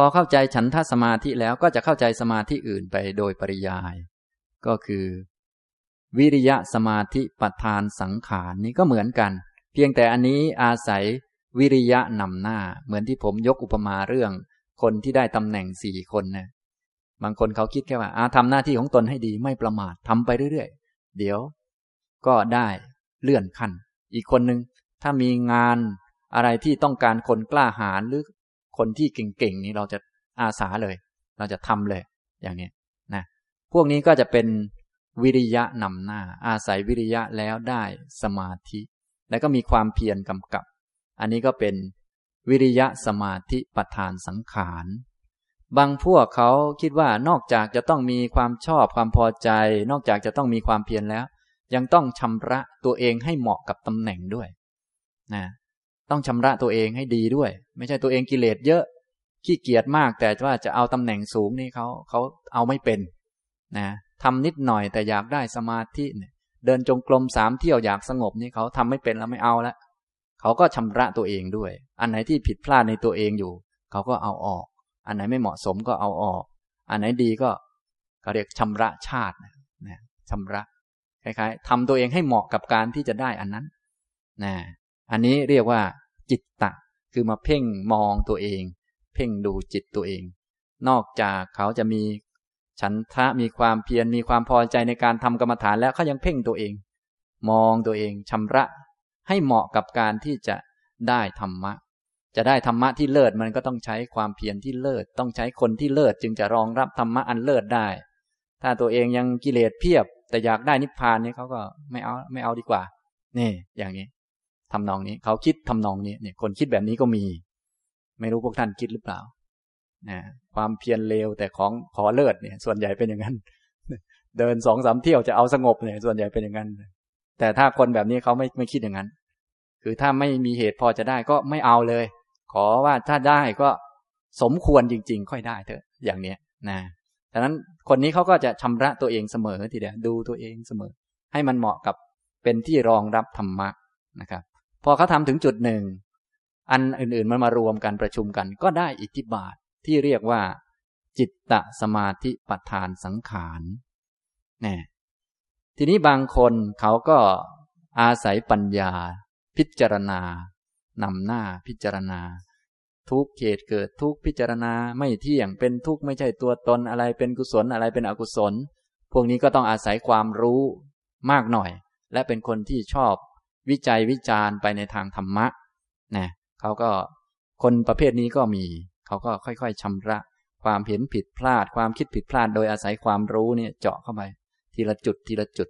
พอเข้าใจฉันทสมาธิแล้วก็จะเข้าใจสมาธิอื่นไปโดยปริยาย ก็คือ วิริยะสมาธิปัฏฐานสังขารนี้ก็เหมือนกัน เพียงแต่อันนี้อาศัยวิริยะนำหน้า เหมือนที่ผมยกอุปมาเรื่อง คนที่ได้ตำแหน่งสี่คนนะบางคนเขาคิดแค่ว่าอาทำหน้าที่ของตนให้ดีไม่ประมาททำไปเรื่อยๆ เดี๋ยว ก็ได้เลื่อนขั้น อีกคนหนึ่งถ้ามีงานอะไรที่ต้องการคนกล้าหาญหรือ คนที่เก่งๆนี้เราจะอาสาเลย เราจะทำเลย อย่างนี้นะพวกนี้ก็จะเป็นวิริยะนำหน้า อาศัยวิริยะแล้วได้สมาธิ แล้วก็มีความเพียรกำกับ อันนี้ก็เป็นวิริยะสมาธิประธานสังขารบางพวกเขาคิดว่านอกจากจะต้องมีความชอบความพอใจ นอกจากจะต้องมีความเพียรแล้ว ยังต้องชำระตัวเองให้เหมาะกับตำแหน่งด้วยนะ ต้องชำระตัวเองให้ดีด้วย ไม่ใช่ตัวเองกิเลสเยอะขี้เกียจมาก แต่ว่าจะเอาตำแหน่งสูงนี่เขาเขาเอาไม่เป็นนะทำนิดหน่อยแต่อยากได้สมาธิเดินจงกรมสามเที่ยวอยากสงบนี่เขาทำไม่เป็นแล้วไม่เอาละเขาก็ชำระตัวเองด้วย อันไหนที่ผิดพลาดในตัวเองอยู่ เขาก็เอาออก อันไหนไม่เหมาะสมก็เอาออก อันไหนดีก็เขาเรียกชำระชาตินะชำระคล้ายๆทำตัวเองให้เหมาะกับการที่จะได้อันนั้นนะ อันนี้เรียกว่า จิตตะ คือมาเพ่งมองตัวเอง เพ่งดูจิตตัวเอง นอกจากเขาจะมีฉันทะมีความเพียรมีความพอใจในการทำกรรมฐานแล้วเขายังเพ่งตัวเอง มองตัวเองชำระ ให้เหมาะกับการที่จะได้ธรรมะ จะได้ธรรมะที่เลิศมันก็ต้องใช้ความเพียรที่เลิศต้องใช้คนที่เลิศจึงจะรองรับธรรมะอันเลิศได้ ถ้าตัวเองยังกิเลสเพียบ แต่อยากได้นิพพานนี่เขาก็ไม่เอาไม่เอาดีกว่า นี่ อย่างนี้ ทำนองนี้ เขาคิดทำนองนี้เนี่ย คนคิดแบบนี้ก็มี ไม่รู้พวกท่านคิดหรือเปล่านะความเพียรเลวแต่ของขอเลิศเนี่ย ส่วนใหญ่เป็นอย่างนั้น เดินสองสามเที่ยวจะเอาสงบเนี่ย ส่วนใหญ่เป็นอย่างนั้น แต่ถ้าคนแบบนี้เขาไม่ไม่คิดอย่างนั้น คือถ้าไม่มีเหตุพอจะได้ก็ไม่เอาเลย ขอว่าถ้าได้ก็สมควรจริง ๆ ค่อยได้เถอะ อย่างเนี้ยนะดังนั้นคนนี้เขาก็จะชำระตัวเองเสมอทีเดียวดูตัวเองเสมอ ให้มันเหมาะกับเป็นที่รองรับธรรมะนะครับ พอเขาทำถึงจุดหนึ่ง อันอื่นๆมันมารวมกันประชุมกัน ก็ได้อิทธิบาทที่เรียกว่า จิตตสมาธิปทานสังขารนี่ทีนี้บางคนเขาก็อาศัยปัญญา พิจารณานำหน้าพิจารณา ทุกเขตเกิดทุกพิจารณาไม่เที่ยงเป็นทุกไม่ใช่ตัวตนอะไรเป็นกุศลอะไรเป็นอกุศล พวกนี้ก็ต้องอาศัยความรู้มากหน่อย และเป็นคนที่ชอบ วิจัยวิจารณ์ไปในทางธรรมะนะเขาก็คนประเภทนี้ก็มี เขาก็ค่อยๆชำระ ความเห็นผิดพลาด ความคิดผิดพลาด โดยอาศัยความรู้เนี่ยเจาะเข้าไป ทีละจุดทีละจุด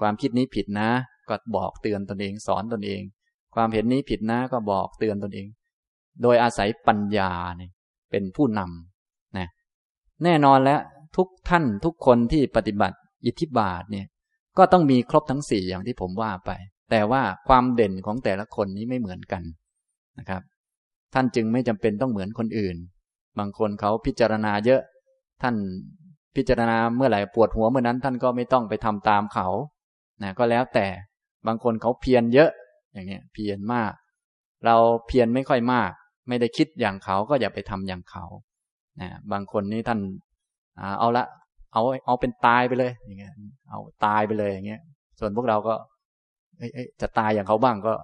ความคิดนี้ผิดนะ ก็บอกเตือนตนเองสอนตนเอง ความเห็นนี้ผิดนะก็บอกเตือนตนเอง โดยอาศัยปัญญาเนี่ยเป็นผู้นำนะแน่นอนแล้วทุกท่านทุกคนที่ปฏิบัติอิทธิบาทเนี่ยก็ต้องมีครบทั้งสี่อย่างที่ผมว่าไป แต่ว่าความเด่นของแต่ละคนนี้ไม่เหมือนกันนะครับ ท่านจึงไม่จำเป็นต้องเหมือนคนอื่น บางคนเขาพิจารณาเยอะ ท่านพิจารณาเมื่อไหร่ปวดหัวเมื่อนั้น ท่านก็ไม่ต้องไปทำตามเขานะก็แล้วแต่บางคนเขาเพียรเยอะอย่างเงี้ยเพียรมาก เราเพียรไม่ค่อยมาก ไม่ได้คิดอย่างเขาก็อย่าไปทำอย่างเขานะบางคนนี่ท่านเอาละเอาเอาเป็นตายไปเลยอย่างเงี้ยเอาตายไปเลยอย่างเงี้ย ส่วนพวกเราก็ จะตายอย่างเขาบ้างก็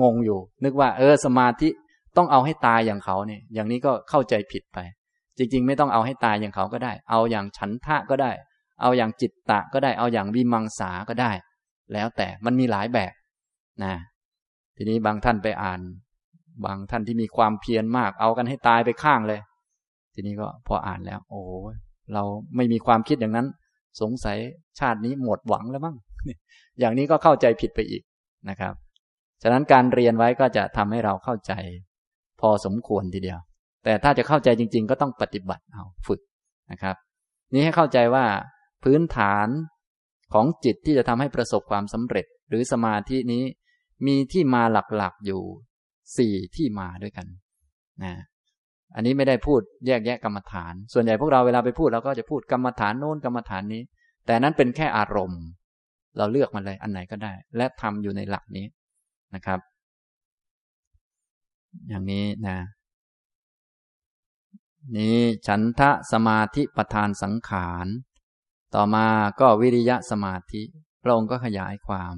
งงอยู่ นึกว่า เออสมาธิต้องเอาให้ตายอย่างเขาเนี่ย อย่างนี้ก็เข้าใจผิดไป จริง ๆ ไม่ต้องเอาให้ตายอย่างเขาก็ได้ เอาอย่างฉันทะก็ได้ เอาอย่างจิตตะก็ได้ เอาอย่างวิมังสาก็ได้ แล้วแต่มันมีหลายแบบนะทีนี้บางท่านไปอ่าน บางท่านที่มีความเพียรมาก เอากันให้ตายไปข้างเลย ทีนี้ก็พออ่านแล้ว โอ้เราไม่มีความคิดอย่างนั้น สงสัยชาตินี้หมดหวังแล้วมั้ง อย่างนี้ก็เข้าใจผิดไปอีกนะครับ ฉะนั้นการเรียนไว้ก็จะทำให้เราเข้าใจ พอสมควรทีเดียว แต่ถ้าจะเข้าใจจริง ๆ ก็ต้องปฏิบัติเอาฝึกนะครับ นี้ให้เข้าใจว่าพื้นฐานของจิตที่จะทำให้ประสบความสำเร็จ หรือสมาธินี้มีที่มาหลักๆอยู่สี่ที่มาด้วยกันนะอันนี้ไม่ได้พูดแยกแยะกรรมฐาน ส่วนใหญ่พวกเราเวลาไปพูดเราก็จะพูดกรรมฐานโน้นกรรมฐานนี้ แต่นั้นเป็นแค่อารมณ์ เราเลือกมาเลยอันไหนก็ได้ และทำอยู่ในหลักนี้นะครับ อย่างนี้นะ นี้ฉันทะสมาธิประธานสังขาร ต่อมาก็วิริยะสมาธิ พระองค์ก็ขยายความ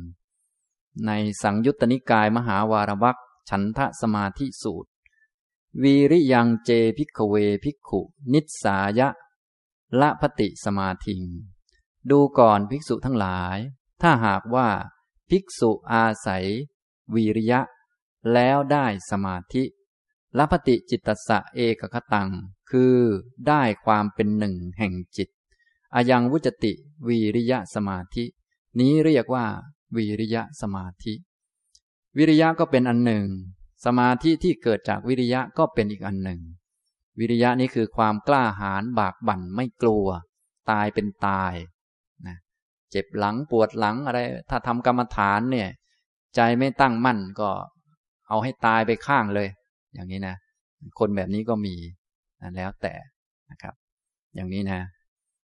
ในสังยุตตนิกายมหาวารวักฉันทะสมาธิสูตร วีริยังเจพิกเวพิกขุ นิสายะละพติสมาธิงดูก่อนภิกษุทั้งหลาย ถ้าหากว่า ภิกษุอาศัย วีริยะ แล้วได้สมาธิละพติจิตตสะเอกคตัง คือได้ความเป็นหนึ่งแห่งจิต อายังวุจติวีริยะสมาธิ นี้เรียกว่า วีริยะสมาธิ วิริยะก็เป็นอันหนึ่ง สมาธิที่เกิดจากวิริยะก็เป็นอีกอันหนึ่ง วิริยะนี้คือความกล้าหาญบากบั่นไม่กลัว ตายเป็นตาย เจ็บหลังปวดหลังอะไร ถ้าทำกรรมฐานเนี่ย ใจไม่ตั้งมั่นก็เอาให้ตายไปข้างเลย อย่างนี้นะ คนแบบนี้ก็มีแล้วแต่นะครับ อย่างนี้นะ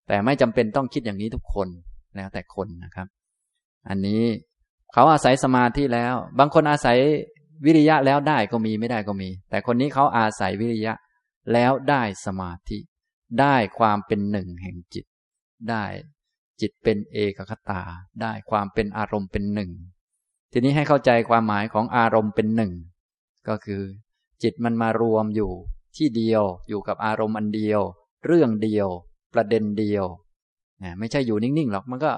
แต่ไม่จำเป็นต้องคิดอย่างนี้ทุกคนแล้วแต่คนนะครับ อันนี้เขาอาศัยสมาธิแล้ว บางคนอาศัยวิริยะแล้วได้ก็มีไม่ได้ก็มี แต่คนนี้เขาอาศัยวิริยะแล้วได้สมาธิ ได้ความเป็นหนึ่งแห่งจิต ได้ จิตเป็นเอกคตา ได้ความเป็นอารมณ์เป็นหนึ่ง ทีนี้ให้เข้าใจความหมายของอารมณ์เป็นหนึ่ง ก็คือ จิตมันมารวมอยู่ที่เดียวอยู่กับอารมณ์อันเดียว เรื่องเดียว ประเด็นเดียวไม่ใช่อยู่นิ่งๆหรอกมันก็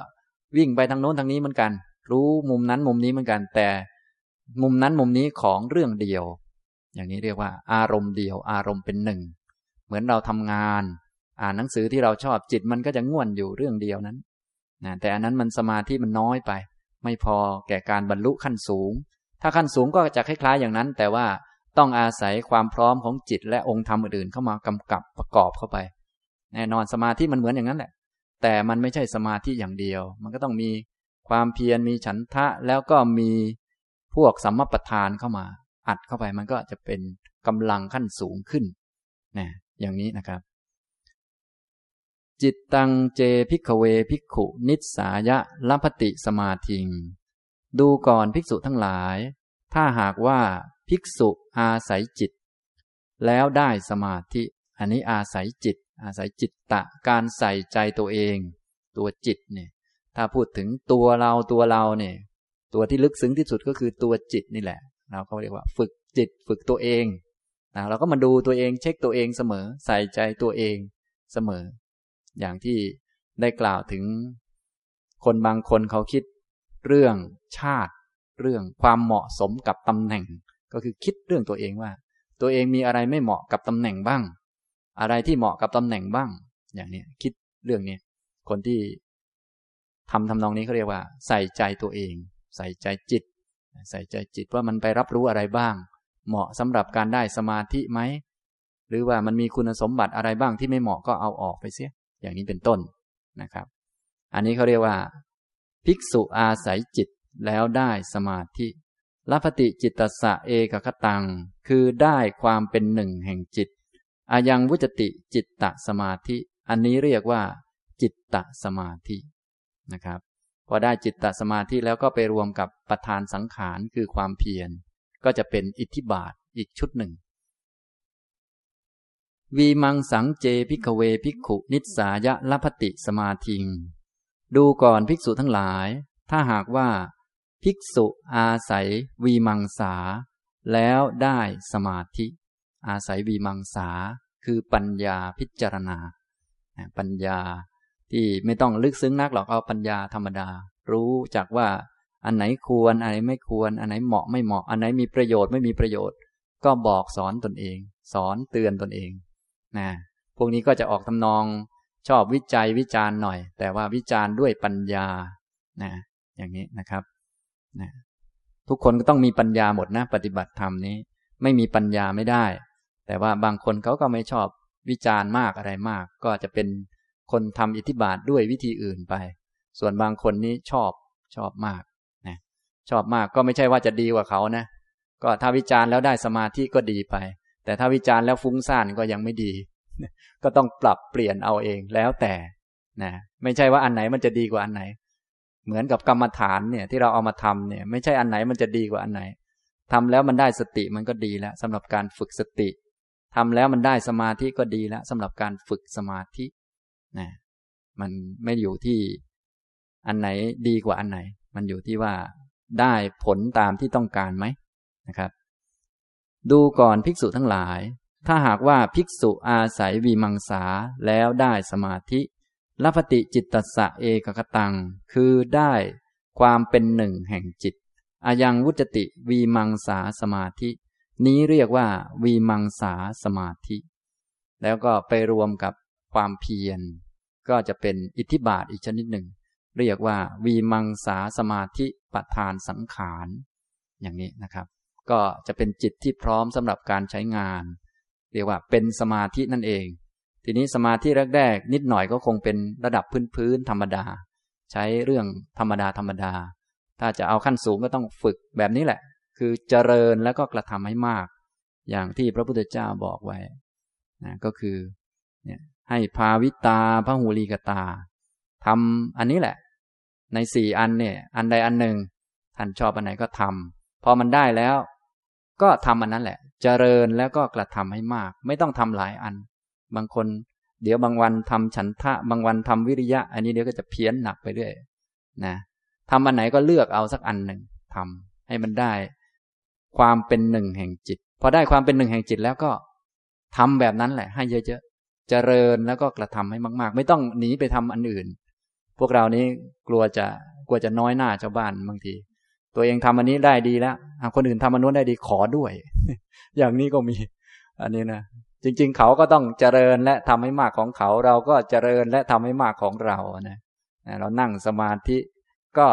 วิ่งไปทางโน้นทางนี้เหมือนกัน รู้มุมนั้นมุมนี้เหมือนกัน แต่มุมนั้นมุมนี้ของเรื่องเดียว อย่างนี้เรียกว่า อารมณ์เดียว อารมณ์เป็นหนึ่ง เหมือนเราทำงาน อ่านหนังสือที่เราชอบจิตมันก็จะง่วนอยู่เรื่องเดียวนั้น นะแต่อันนั้นมันสมาธิมันน้อยไป ไม่พอแก่การบรรลุขั้นสูง ถ้าขั้นสูงก็จะคล้ายๆอย่างนั้น แต่ว่าต้องอาศัยความพร้อมของจิตและองค์ธรรมอื่นๆเข้ามากำกับประกอบเข้าไป แน่นอนสมาธิมันเหมือนอย่างนั้นแหละ แต่มันไม่ใช่สมาธิอย่างเดียว มันก็ต้องมีความเพียรมีฉันทะแล้วก็มีพวกสัมมประธานเข้ามา อัดเข้าไปมันก็จะเป็นกำลังขั้นสูงขึ้นนะอย่างนี้นะครับ จิตตังเจภิกขเว ภิกขุนิสสายะลภติสมาธิง ดูก่อนภิกษุทั้งหลาย ถ้าหากว่าภิกษุอาศัยจิต แล้วได้สมาธิ อันนี้อาศัยจิต อาศัยจิตตะการใส่ใจตัวเอง ตัวจิตเนี่ยถ้าพูดถึงตัวเราตัวเราเนี่ยตัวที่ลึกซึ้งที่สุดก็คือตัวจิตนี่แหละ เราก็เรียกว่า ฝึกจิตฝึกตัวเองนะเราก็มาดูตัวเองเช็คตัวเองเสมอ ใส่ใจตัวเองเสมอ อย่างที่ได้กล่าวถึง คนบางคนเขาคิดเรื่องชาติ เรื่องความเหมาะสมกับตำแหน่ง ก็คือคิดเรื่องตัวเองว่า ตัวเองมีอะไรไม่เหมาะกับตำแหน่งบ้าง อะไรที่เหมาะกับตำแหน่งบ้าง อย่างนี้คิดเรื่องนี้คนที่ทำทำนองนี้เขาเรียกว่า ใส่ใจตัวเอง ใส่ใจจิต ใส่ใจจิตว่ามันไปรับรู้อะไรบ้าง เหมาะสำหรับการได้สมาธิไหมหรือว่ามันมีคุณสมบัติอะไรบ้างที่ไม่เหมาะก็เอาออกไปเสีย อย่างนี้เป็นต้นนะครับ อันนี้เขาเรียกว่า ภิกษุอาศัยจิตแล้วได้สมาธิลัพติจิตตสะเอกคตัง คือได้ความเป็นหนึ่งแห่งจิตอายังวุจติจิตตสมาธิ อันนี้เรียกว่า จิตตสมาธินะครับพอได้จิตตสมาธิแล้วก็ไปรวมกับประธานสังขารคือความเพียร ก็จะเป็นอิทธิบาทอีกชุดหนึ่ง วีมังสังเจพิกเวพิกขุนิสายะลพติสมาทิง ดูก่อนภิกษุทั้งหลาย ถ้าหากว่า ภิกษุอาศัยวีมังสา แล้วได้สมาธิ อาศัยวีมังสา คือปัญญาพิจารณา ปัญญาที่ไม่ต้องลึกซึ้งนักหรอกเอาปัญญาธรรมดา รู้จักว่าอันไหนควร อันไหนไม่ควร อันไหนเหมาะไม่เหมาะ อันไหนมีประโยชน์ไม่มีประโยชน์ ก็บอกสอนตนเอง สอนเตือนตนเอง นะพวกนี้ก็จะออกทำนองชอบวิจัยวิจารณ์หน่อย แต่ว่าวิจารณ์ด้วยปัญญานะอย่างนี้นะครับนะทุกคนก็ต้องมีปัญญาหมดนะ ปฏิบัติธรรมนี้ ไม่มีปัญญาไม่ได้ แต่ว่าบางคนเขาก็ไม่ชอบวิจารณ์มากอะไรมาก ก็จะเป็นคนทำอิทธิบาทด้วยวิธีอื่นไป ส่วนบางคนนี้ชอบชอบมากนะชอบมากก็ไม่ใช่ว่าจะดีกว่าเขานะ ก็ถ้าวิจารณ์แล้วได้สมาธิก็ดีไป แต่ถ้าวิจารณ์แล้วฟุ้งซ่านก็ยังไม่ดี ก็ต้องปรับเปลี่ยนเอาเองแล้วแต่นะไม่ใช่ว่าอันไหนมันจะดีกว่าอันไหน เหมือนกับกรรมฐานเนี่ยที่เราเอามาทำเนี่ย ไม่ใช่อันไหนมันจะดีกว่าอันไหนทำแล้วมันได้สติมันก็ดีแล้วสำหรับการฝึกสติทำแล้วมันได้สมาธิก็ดีแล้วสำหรับการฝึกสมาธินะมันไม่อยู่ที่อันไหนดีกว่าอันไหน มันอยู่ที่ว่าได้ผลตามที่ต้องการไหมนะครับ ดูก่อนภิกษุทั้งหลาย ถ้าหากว่าภิกษุอาศัยวีมังสาแล้วได้สมาธิลัพติจิตตสะเอกกตัง คือได้ความเป็นหนึ่งแห่งจิต อายังวุจติวีมังสาสมาธิ นี้เรียกว่าวีมังสาสมาธิ แล้วก็ไปรวมกับความเพียร ก็จะเป็นอิทธิบาทอีกชนิดหนึ่ง เรียกว่าวีมังสาสมาธิประธานสังขาร อย่างนี้นะครับ ก็จะเป็นจิตที่พร้อมสำหรับการใช้งาน เรียกว่าเป็นสมาธินั่นเอง ทีนี้สมาธิแรกๆนิดหน่อยก็คงเป็นระดับพื้นๆธรรมดา ใช้เรื่องธรรมดาธรรมดา ถ้าจะเอาขั้นสูงก็ต้องฝึกแบบนี้แหละ คือเจริญแล้วก็กระทำให้มาก อย่างที่พระพุทธเจ้าบอกไว้นะก็คือเนี่ยให้ภาวิตาพระหูลีกตาทำอันนี้แหละ ในสี่อันเนี่ย อันใดอันหนึ่งท่านชอบอันไหนก็ทำพอมันได้แล้ว ก็ทำอันนั้นแหละเจริญแล้วก็กระทำให้มาก ไม่ต้องทำหลายอัน บางคน เดี๋ยวบางวันทำฉันทะ บางวันทำวิริยะ อันนี้เดี๋ยวก็จะเพี้ยนหนักไปเรื่อยนะทำอันไหนก็เลือกเอาสักอันหนึ่งทำให้มันได้ ความเป็นหนึ่งแห่งจิต พอได้ความเป็นหนึ่งแห่งจิตแล้วก็ทำแบบนั้นแหละ ให้เยอะๆเจริญแล้วก็กระทำให้มาก ๆ ไม่ต้องหนีไปทำอันอื่น พวกเรานี้กลัวจะกลัวจะน้อยหน้าชาวบ้านบางที ตัวเองทำอันนี้ได้ดีแล้วคนอื่นทำอันนู้นได้ดีขอด้วย อย่างนี้ก็มี อันนี้นะจริง ๆ เขาก็ต้องเจริญและทำให้มากของเขา เราก็เจริญและทำให้มากของเรานะเรานั่งสมาธิก็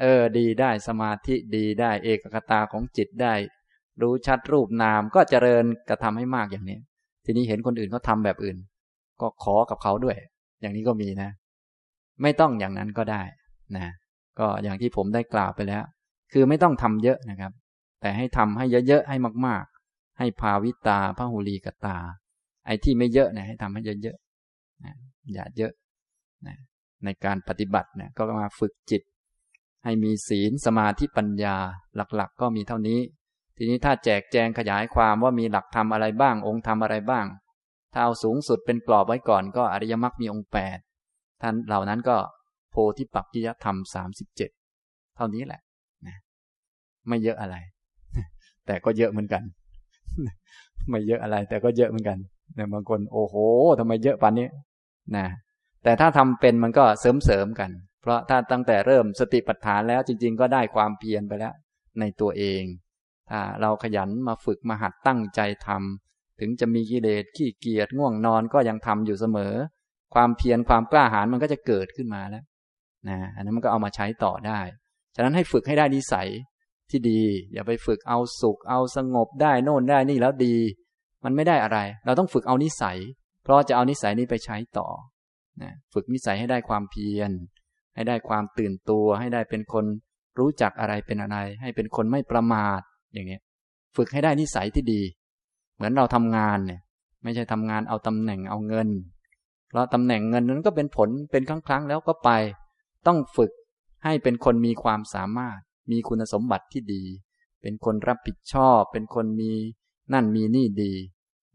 เออดีได้สมาธิดีได้ เอกคตาของจิตได้ รู้ชัดรูปนามก็เจริญกระทำให้มากอย่างนี้ ทีนี้เห็นคนอื่นเขาทาแบบอื่น ก็ขอกับเขาด้วย อย่างนี้ก็มีนะ ไม่ต้องอย่างนั้นก็ได้นะก็อย่างที่ผมได้กล่าวไปแล้ว คือไม่ต้องทำเยอะนะครับ แต่ให้ทำให้เยอะๆให้มาก ๆ ให้ภาวิตาพระหูลีกตา ไอ้ที่ไม่เยอะเนี่ยให้ทำให้เยอะๆนะอย่าเยอะนะในการปฏิบัติเนี่ยก็มาฝึกจิต ให้มีศีลสมาธิปัญญาหลักๆก็มีเท่านี้ ทีนี้ถ้าแจกแจงขยายความว่ามีหลักธรรมอะไรบ้าง องค์ธรรมอะไรบ้าง ถ้าเอาสูงสุดเป็นกรอบไว้ก่อนก็อริยมรรคมีองค์แปดท่านเหล่านั้นก็โพธิปักจิยธรรมสามสิบเจ็ดเท่านี้แหละ ไม่เยอะอะไร แต่ก็เยอะเหมือนกัน ไม่เยอะอะไร แต่ก็เยอะเหมือนกันเนี่ยบางคนโอ้โหทำไมเยอะปานนี้นะแต่ถ้าทำเป็นมันก็เสริมเสริมกัน เพราะถ้าตั้งแต่เริ่มสติปัฏฐานแล้วจริง ๆ ก็ได้ความเพียรไปแล้ว ในตัวเอง ถ้าเราขยันมาฝึกมาหัดตั้งใจทำถึงจะมีกิเลสขี้เกียจง่วงนอนก็ยังทำอยู่เสมอ ความเพียรความกล้าหาญมันก็จะเกิดขึ้นมาแล้วนะอันนั้นมันก็เอามาใช้ต่อได้ ฉะนั้นให้ฝึกให้ได้นิสัย ที่ดี อย่าไปฝึกเอาสุขเอาสงบได้โน่นได้นี่แล้วดี มันไม่ได้อะไร เราต้องฝึกเอานิสัย เพราะจะเอานิสัยนี้ไปใช้ต่อนะฝึกนิสัยให้ได้ความเพียร ให้ได้ความตื่นตัว ให้ได้เป็นคนรู้จักอะไรเป็นอะไร ให้เป็นคนไม่ประมาทอย่างเงี้ยฝึกให้ได้นิสัยที่ดี เหมือนเราทำงานเนี่ย ไม่ใช่ทำงานเอาตำแหน่งเอาเงิน เพราะตำแหน่งเงินนั้นก็เป็นผลเป็นครั้งครั้งแล้วก็ไป ต้องฝึกให้เป็นคนมีความสามารถ มีคุณสมบัติที่ดี เป็นคนรับผิดชอบ เป็นคนมีนั่นมีนี่ดี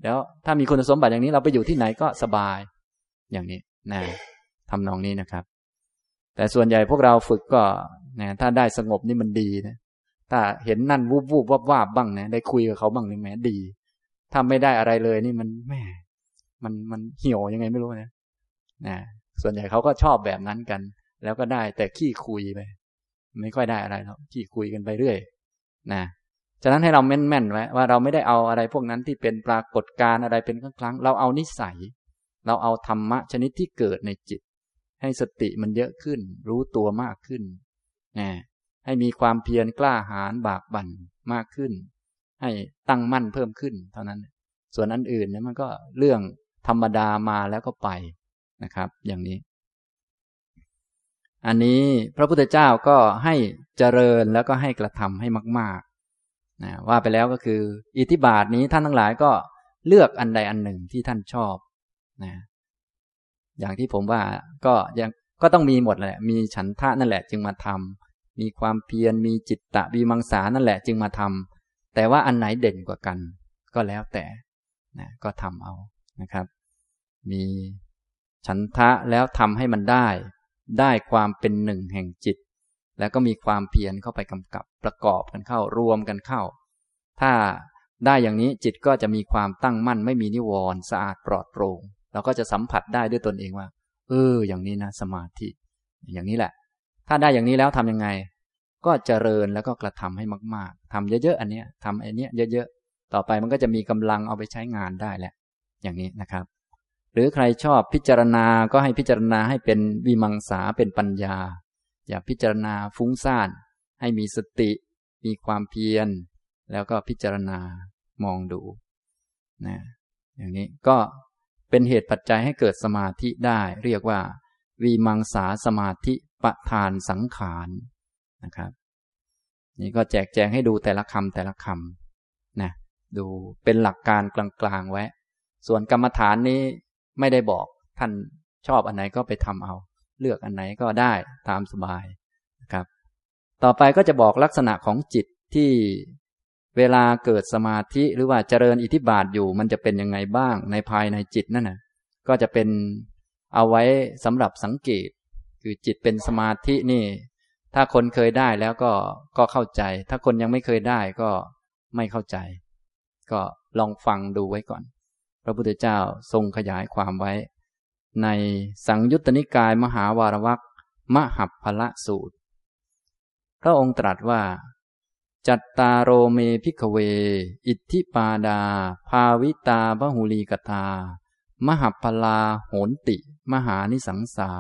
แล้วถ้ามีคุณสมบัติอย่างนี้เราไปอยู่ที่ไหนก็สบาย อย่างนี้นะทำนองนี้นะครับ แต่ส่วนใหญ่พวกเราฝึกก็นะถ้าได้สงบนี่มันดีนะถ้าเห็นนั่นวูบวูบวับวับบ้างนะได้คุยกับเขาบ้างนี่แหมดีถ้าไม่ได้อะไรเลยนี่มันแหมมันมันเหี่ยวยังไงไม่รู้นะนะส่วนใหญ่เขาก็ชอบแบบนั้นกัน แล้วก็ได้แต่ขี้คุยไป ไม่ค่อยได้อะไรหรอกขี้คุยกันไปเรื่อยนะฉะนั้นให้เราแม่นๆไว้ว่าเราไม่ได้เอาอะไรพวกนั้นที่เป็นปรากฏการอะไรเป็นครั้งๆเราเอานิสัย เราเอาธรรมะชนิดที่เกิดในจิต ให้สติมันเยอะขึ้น รู้ตัวมากขึ้นนะให้มีความเพียรกล้าหาญบากบั่นมากขึ้น ให้ตั้งมั่นเพิ่มขึ้น เท่านั้น ส่วนอันอื่นเนี่ยมันก็เรื่องธรรมดามาแล้วก็ไปนะครับ อย่างนี้ อันนี้พระพุทธเจ้าก็ให้เจริญแล้วก็ให้กระทำให้มากๆนะว่าไปแล้วก็คือ อิทธิบาทนี้ท่านทั้งหลายก็เลือกอันใดอันหนึ่งที่ท่านชอบนะอย่างที่ผมว่าก็ยังก็ต้องมีหมดแหละ มีฉันทะนั่นแหละ จึงมาทำมีความเพียรมีจิตตะมีมังสานั่นแหละ จึงมาทำแต่ว่าอันไหนเด่นกว่ากัน ก็แล้วแต่นะก็ทำเอานะครับ มีฉันทะแล้วทำให้มันได้ ได้ความเป็นหนึ่งแห่งจิต แล้วก็มีความเพียรเข้าไปกำกับประกอบกันเข้ารวมกันเข้า ถ้าได้อย่างนี้จิตก็จะมีความตั้งมั่นไม่มีนิวรณ์สะอาดปลอดโปร่งเราก็จะสัมผัสได้ด้วยตนเองว่า เออ อย่างนี้นะ สมาธิ อย่างนี้แหละ ถ้าได้อย่างนี้แล้วทํำยังไง ก็เจริญแล้วก็กระทำให้มาก ๆทำเยอะๆอันเนี้ยทำอันเนี้ยเยอะๆต่อไปมันก็จะมีกำลังเอาไปใช้งานได้แหละ อย่างนี้นะครับ หรือใครชอบพิจารณาก็ให้พิจารณาให้เป็นวิมังสาเป็นปัญญา อย่าพิจารณาฟุ้งซ่าน ให้มีสติ มีความเพียร แล้วก็พิจารณามองดูนะอย่างนี้ก็เป็นเหตุปัจจัยให้เกิดสมาธิได้ เรียกว่าวีมังสาสมาธิปะทานสังขารนะครับ นี่ก็แจกแจงให้ดูแต่ละคำแต่ละคำนะดูเป็นหลักการกลางๆไว้ ส่วนกรรมฐานนี้ ไม่ได้บอก ท่านชอบอันไหนก็ไปทำเอา เลือกอันไหนก็ได้ตามสบายนะครับ ต่อไปก็จะบอกลักษณะของจิตที่เวลาเกิดสมาธิหรือว่าเจริญอิทธิบาทอยู่ มันจะเป็นยังไงบ้างในภายในจิตนั่นนะก็จะเป็นเอาไว้สำหรับสังเกต คือจิตเป็นสมาธินี่ ถ้าคนเคยได้แล้วก็ก็เข้าใจ ถ้าคนยังไม่เคยได้ก็ไม่เข้าใจ ก็ลองฟังดูไว้ก่อน พระพุทธเจ้าทรงขยายความไว้ ในสังยุตตนิกายมหาวารวักมหับพละสูตร พระองค์ตรัสว่า จัตตาโรเมพิกเว อิทธิปาดา ภาวิตาบหุลีกตา มหัพลาโหนติ มหานิสังสา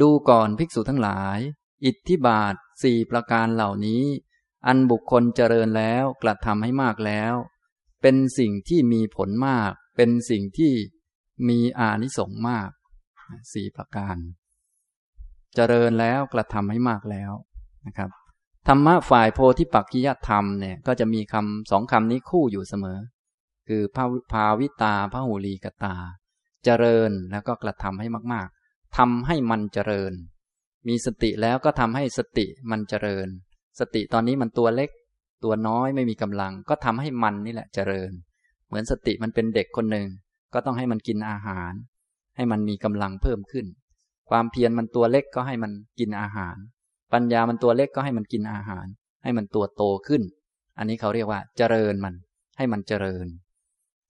ดูก่อนภิกษุทั้งหลาย อิทธิบาทสี่ประการเหล่านี้ อันบุคคลเจริญแล้วกระทำให้มากแล้ว เป็นสิ่งที่มีผลมาก เป็นสิ่งที่มีอานิสงส์มากสี่ประการ เจริญแล้วกระทำให้มากแล้วนะครับ ธรรมะฝ่ายโพธิปักกิยธรรมเนี่ยก็จะมีคำสองคำนี้คู่อยู่เสมอ คือภาวิตาพหูลีกตา เจริญแล้วก็กระทำให้มากๆทำให้มันเจริญ มีสติแล้วก็ทำให้สติมันเจริญ สติตอนนี้มันตัวเล็ก ตัวน้อยไม่มีกำลัง ก็ทำให้มันนี่แหละเจริญ เหมือนสติมันเป็นเด็กคนหนึ่งก็ต้องให้มันกินอาหาร ให้มันมีกำลังเพิ่มขึ้น ความเพียรมันตัวเล็กก็ให้มันกินอาหาร ปัญญามันตัวเล็กก็ให้มันกินอาหาร ให้มันตัวโตขึ้น อันนี้เขาเรียกว่าเจริญมัน ให้มันเจริญ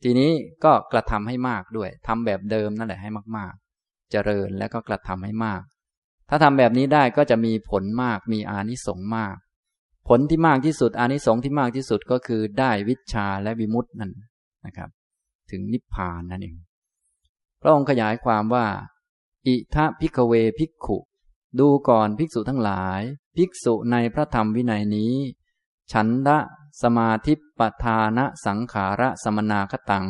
ทีนี้ก็กระทำให้มากด้วยทำแบบเดิมนั่นแหละให้มากๆ เจริญแล้วก็กระทำให้มาก ถ้าทำแบบนี้ได้ก็จะมีผลมาก มีอานิสงส์มาก ผลที่มากที่สุดอานิสงส์ที่มากที่สุดก็คือได้วิชาและวิมุตตินั่นนะครับ ถึงนิพพานนั่นเอง พระองค์ขยายความว่า อิทะพิกเวพิกขุ ดูก่อนภิกษุทั้งหลาย ภิกษุในพระธรรมวินัยนี้ ฉันทะสมาธิปทานะสังขาระสมนาคตัง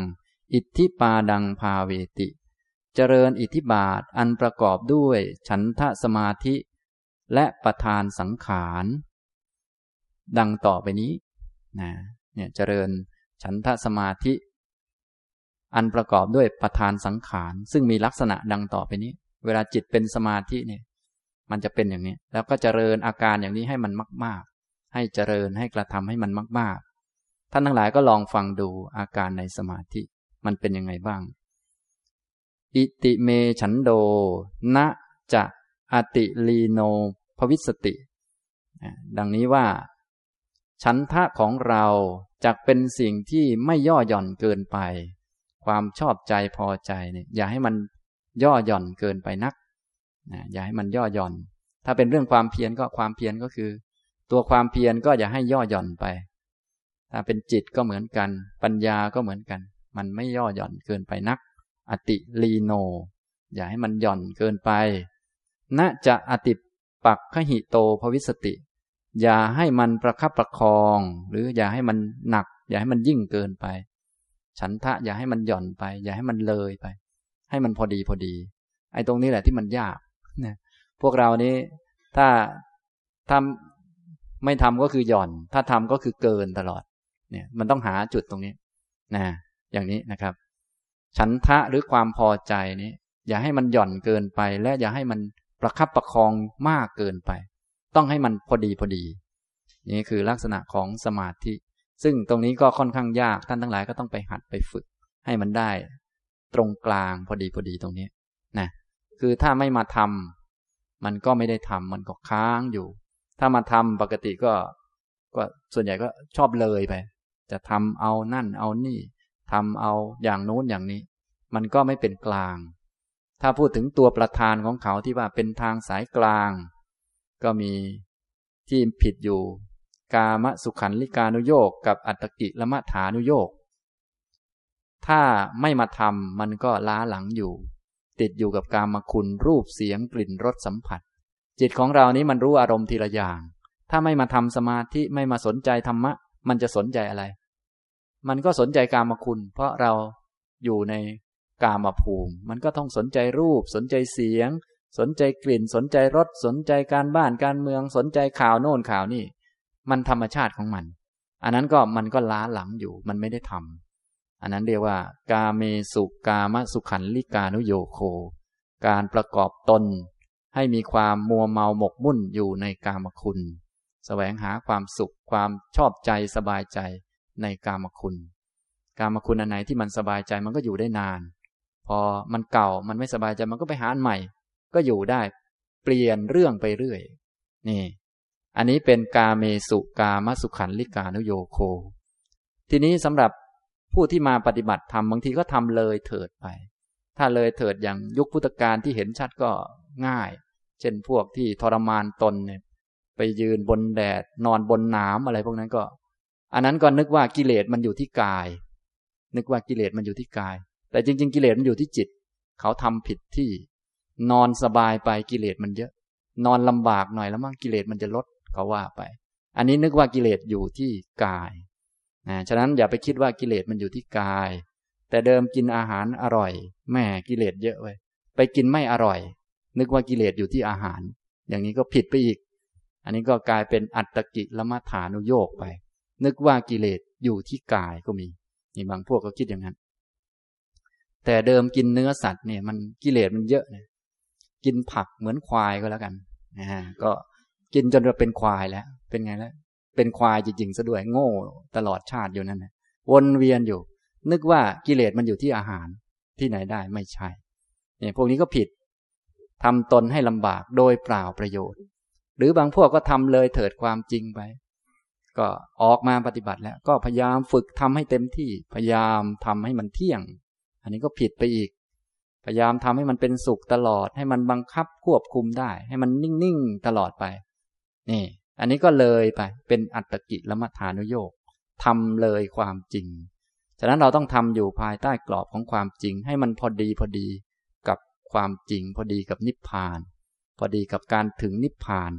อิทธิปาดังพาเวติ เจริญอิทธิบาทอันประกอบด้วย ฉันทะสมาธิ และประธานสังขาร ดังต่อไปนี้นะเนี่ยเจริญฉันทะสมาธิ อันประกอบด้วยประธานสังขาร ซึ่งมีลักษณะดังต่อไปนี้ เวลาจิตเป็นสมาธิเนี่ย มันจะเป็นอย่างนี้ แล้วก็เจริญอาการอย่างนี้ให้มันมาก ๆ ให้เจริญให้กระทำให้มันมาก ๆ ท่านทั้งหลายก็ลองฟังดูอาการในสมาธิ มันเป็นยังไงบ้าง อิติเมฉันโดณจะอติลีโนภวิสติ ดังนี้ว่า ฉันทะของเราจะเป็นสิ่งที่ไม่ย่อหย่อนเกินไป ความชอบใจพอใจเนี่ยอย่าให้มันย่อหย่อนเกินไปนักนะอย่าให้มันย่อหย่อน ถ้าเป็นเรื่องความเพียรก็ความเพียรก็คือ ตัวความเพียรก็อย่าให้ย่อหย่อนไป ถ้าเป็นจิตก็เหมือนกัน ปัญญาก็เหมือนกัน มันไม่ย่อหย่อนเกินไปนัก อติลีโน อย่าให้มันหย่อนเกินไปณจะอติปักขหิโตภวิสติ อย่าให้มันประคับประคอง หรืออย่าให้มันหนัก อย่าให้มันยิ่งเกินไป ฉันทะอย่าให้มันหย่อนไป อย่าให้มันเลยไป ให้มันพอดีพอดี ไอ้ตรงนี้แหละที่มันยากนะพวกเรานี้ถ้าทำไม่ทำก็คือหย่อน ถ้าทำก็คือเกินตลอด เนี่ย มันต้องหาจุดตรงนี้นะอย่างนี้นะครับ ฉันทะหรือความพอใจนี้ อย่าให้มันหย่อนเกินไป และอย่าให้มันประคับประคองมากเกินไป ต้องให้มันพอดีพอดี นี่คือลักษณะของสมาธิ ซึ่งตรงนี้ก็ค่อนข้างยากท่านทั้งหลายก็ต้องไปหัดไปฝึก ให้มันได้ ตรงกลางพอดีพอดีตรงนี้นะคือถ้าไม่มาทำมันก็ไม่ได้ทำมันก็ค้างอยู่ ถ้ามาทำปกติก็ก็ส่วนใหญ่ก็ชอบเลยไป จะทำเอานั่นเอานี่ทำเอาอย่างโน้นอย่างนี้ มันก็ไม่เป็นกลาง ถ้าพูดถึงตัวประธานของเขาที่ว่าเป็นทางสายกลาง ก็มีที่ผิดอยู่ กามสุขันลิกานุโยกกับอัตตกิละมะฐานุโยกถ้าไม่มาทำมันก็ล้าหลังอยู่ ติดอยู่กับการมคุณรูปเสียงกลิ่นรสสัมผัส จิตของเรานี้มันรู้อารมณ์ทีละอย่าง ถ้าไม่มาทำสมาธิไม่มาสนใจธรรมะ มันจะสนใจอะไร มันก็สนใจการมคุณ เพราะเราอยู่ในกามภูมิ มันก็ต้องสนใจรูป สนใจเสียง สนใจกลิ่นสนใจรสสนใจการบ้านการเมืองสนใจข่าวโน่นข่าวนี่ มันธรรมชาติของมัน อันนั้นก็มันก็ล้าหลังอยู่มันไม่ได้ทำอันนั้นเรียกว่า กาเมสุกามสุขันลิกานุโยโค การประกอบตน ให้มีความมัวเมาหมกมุ่นอยู่ในกามคุณสแสวงหาความสุขความชอบใจสบายใจในกามคุณ กามคุณอันไหนที่มันสบายใจมันก็อยู่ได้นาน พอมันเก่ามันไม่สบายใจมันก็ไปหาอันใหม่ ก็อยู่ได้ เปลี่ยนเรื่องไปเรื่อย นี่ อันนี้เป็นกาเมสุกามสุขันลิกานุโยโค ทีนี้สำหรับผู้ที่มาปฏิบัติธรรมบางทีก็ทำเลยเถิดไป ถ้าเลยเถิดอย่างยุคพุทธกาลที่เห็นชัดก็ง่าย เช่นพวกที่ทรมานตนเนี่ยไปยืนบนแดดนอนบนน้ำอะไรพวกนั้นก็ อันนั้นก็นึกว่ากิเลสมันอยู่ที่กาย นึกว่ากิเลสมันอยู่ที่กาย แต่จริง ๆ กิเลสมันอยู่ที่จิต เขาทำผิดที่ นอนสบายไปกิเลสมันเยอะ นอนลำบากหน่อยแล้วมั่งกิเลสมันจะลดเขาว่าไป อันนี้นึกว่ากิเลสอยู่ที่กายนะฉะนั้นอย่าไปคิดว่ากิเลสมันอยู่ที่กาย แต่เดิมกินอาหารอร่อยแม่กิเลสเยอะไว้ไปกินไม่อร่อย นึกว่ากิเลสอยู่ที่อาหาร อย่างนี้ก็ผิดไปอีก อันนี้ก็กลายเป็นอัตตกิละมัฐานุโยกไป นึกว่ากิเลสอยู่ที่กายก็มีนี่บางพวกก็คิดอย่างนั้น แต่เดิมกินเนื้อสัตว์เนี่ยมันกิเลสมันเยอะเนี่ย กินผักเหมือนควายก็แล้วกันนะฮะก็กินจนเราเป็นควายแล้ว เป็นไงแล้วเป็นควายจริงๆซะด้วยโง่ตลอดชาติอยู่นั่นนะวนเวียนอยู่ นึกว่ากิเลสมันอยู่ที่อาหารที่ไหนได้ไม่ใช่เนี่ยพวกนี้ก็ผิดทำตนให้ลำบากโดยเปล่าประโยชน์ หรือบางพวกก็ทำเลยเถิดความจริงไป ก็ออกมาปฏิบัติแล้ว ก็พยายามฝึกทำให้เต็มที่พยายามทำให้มันเที่ยง อันนี้ก็ผิดไปอีก พยายามทำให้มันเป็นสุขตลอด ให้มันบังคับควบคุมได้ ให้มันนิ่งๆตลอดไป นี่ อันนี้ก็เลยไป เป็นอัตตกิละมัฐานุโยกทำเลยความจริง ฉะนั้นเราต้องทำอยู่ภายใต้กรอบของความจริง ให้มันพอดีพอดีกับความจริง พอดีกับนิพพาน พอดีกับการถึงนิพพาน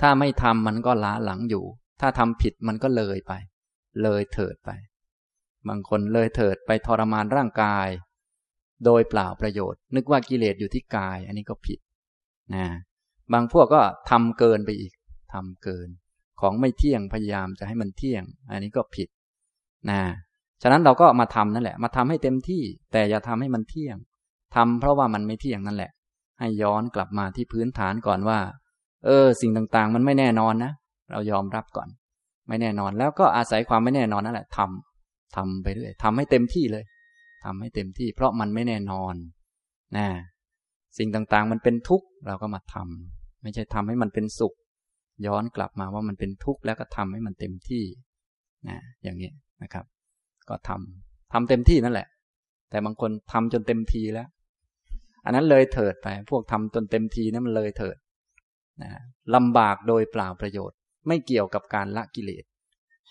ถ้าไม่ทำมันก็ล้าหลังอยู่ ถ้าทำผิดมันก็เลยไป เลยเถิดไป บางคนเลยเถิดไปทรมานร่างกาย โดยเปล่าประโยชน์ นึกว่ากิเลสอยู่ที่กาย อันนี้ก็ผิดนะบางพวกก็ทำเกินไปอีกทำเกิน ของไม่เที่ยงพยายามจะให้มันเที่ยง อันนี้ก็ผิดนะฉะนั้นเราก็มาทำนั่นแหละ มาทำให้เต็มที่ แต่อย่าทำให้มันเที่ยงทำเพราะว่ามันไม่เที่ยงนั่นแหละ ให้ย้อนกลับมาที่พื้นฐานก่อนว่า เออ สิ่งต่างๆ มันไม่แน่นอนนะ เรายอมรับก่อน ไม่แน่นอน แล้วก็อาศัยความไม่แน่นอนนั่นแหละทำทำไปเรื่อยทำให้เต็มที่เลย ทำให้เต็มที่ เพราะมันไม่แน่นอนนะสิ่งต่างๆ มันเป็นทุกข์เราก็มาทำไม่ใช่ทำให้มันเป็นสุข ย้อนกลับมาว่ามันเป็นทุกข์แล้วก็ทำให้มันเต็มที่นะอย่างนี้นะครับ ก็ทำทำเต็มที่นั่นแหละ แต่บางคนทำจนเต็มทีแล้ว อันนั้นเลยเถิดไป พวกทำจนเต็มทีนั้นมันเลยเถิดนะลำบากโดยเปล่าประโยชน์ ไม่เกี่ยวกับการละกิเลส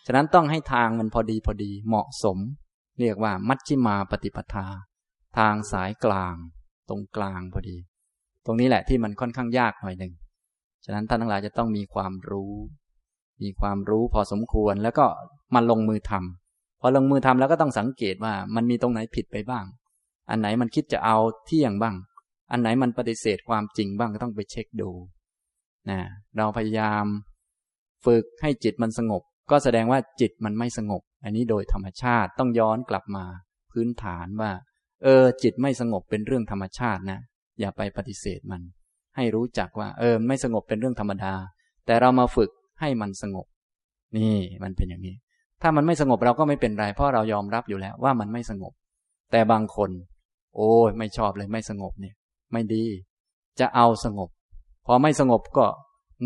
ฉะนั้นต้องให้ทางมันพอดีพอดีเหมาะสม เรียกว่ามัชชิมาปฏิปทา ทางสายกลาง ตรงกลางพอดี ตรงนี้แหละที่มันค่อนข้างยากหน่อยหนึ่งฉะนั้นท่านทั้งหลายจะต้องมีความรู้ มีความรู้พอสมควรแล้วก็มาลงมือทำพอลงมือทำแล้วก็ต้องสังเกตว่ามันมีตรงไหนผิดไปบ้าง อันไหนมันคิดจะเอาเที่ยงบ้าง อันไหนมันปฏิเสธความจริงบ้างก็ต้องไปเช็คดูนะเราพยายามฝึกให้จิตมันสงบ ก็แสดงว่าจิตมันไม่สงบ อันนี้โดยธรรมชาติต้องย้อนกลับมาพื้นฐานว่า เออ จิตไม่สงบเป็นเรื่องธรรมชาตินะ อย่าไปปฏิเสธมัน ให้รู้จักว่า เออ ไม่สงบเป็นเรื่องธรรมดา แต่เรามาฝึกให้มันสงบ นี่มันเป็นอย่างนี้ ถ้ามันไม่สงบเราก็ไม่เป็นไร เพราะเรายอมรับอยู่แล้วว่ามันไม่สงบ แต่บางคน โอ้ยไม่ชอบเลยไม่สงบเนี่ย ไม่ดี จะเอาสงบ พอไม่สงบก็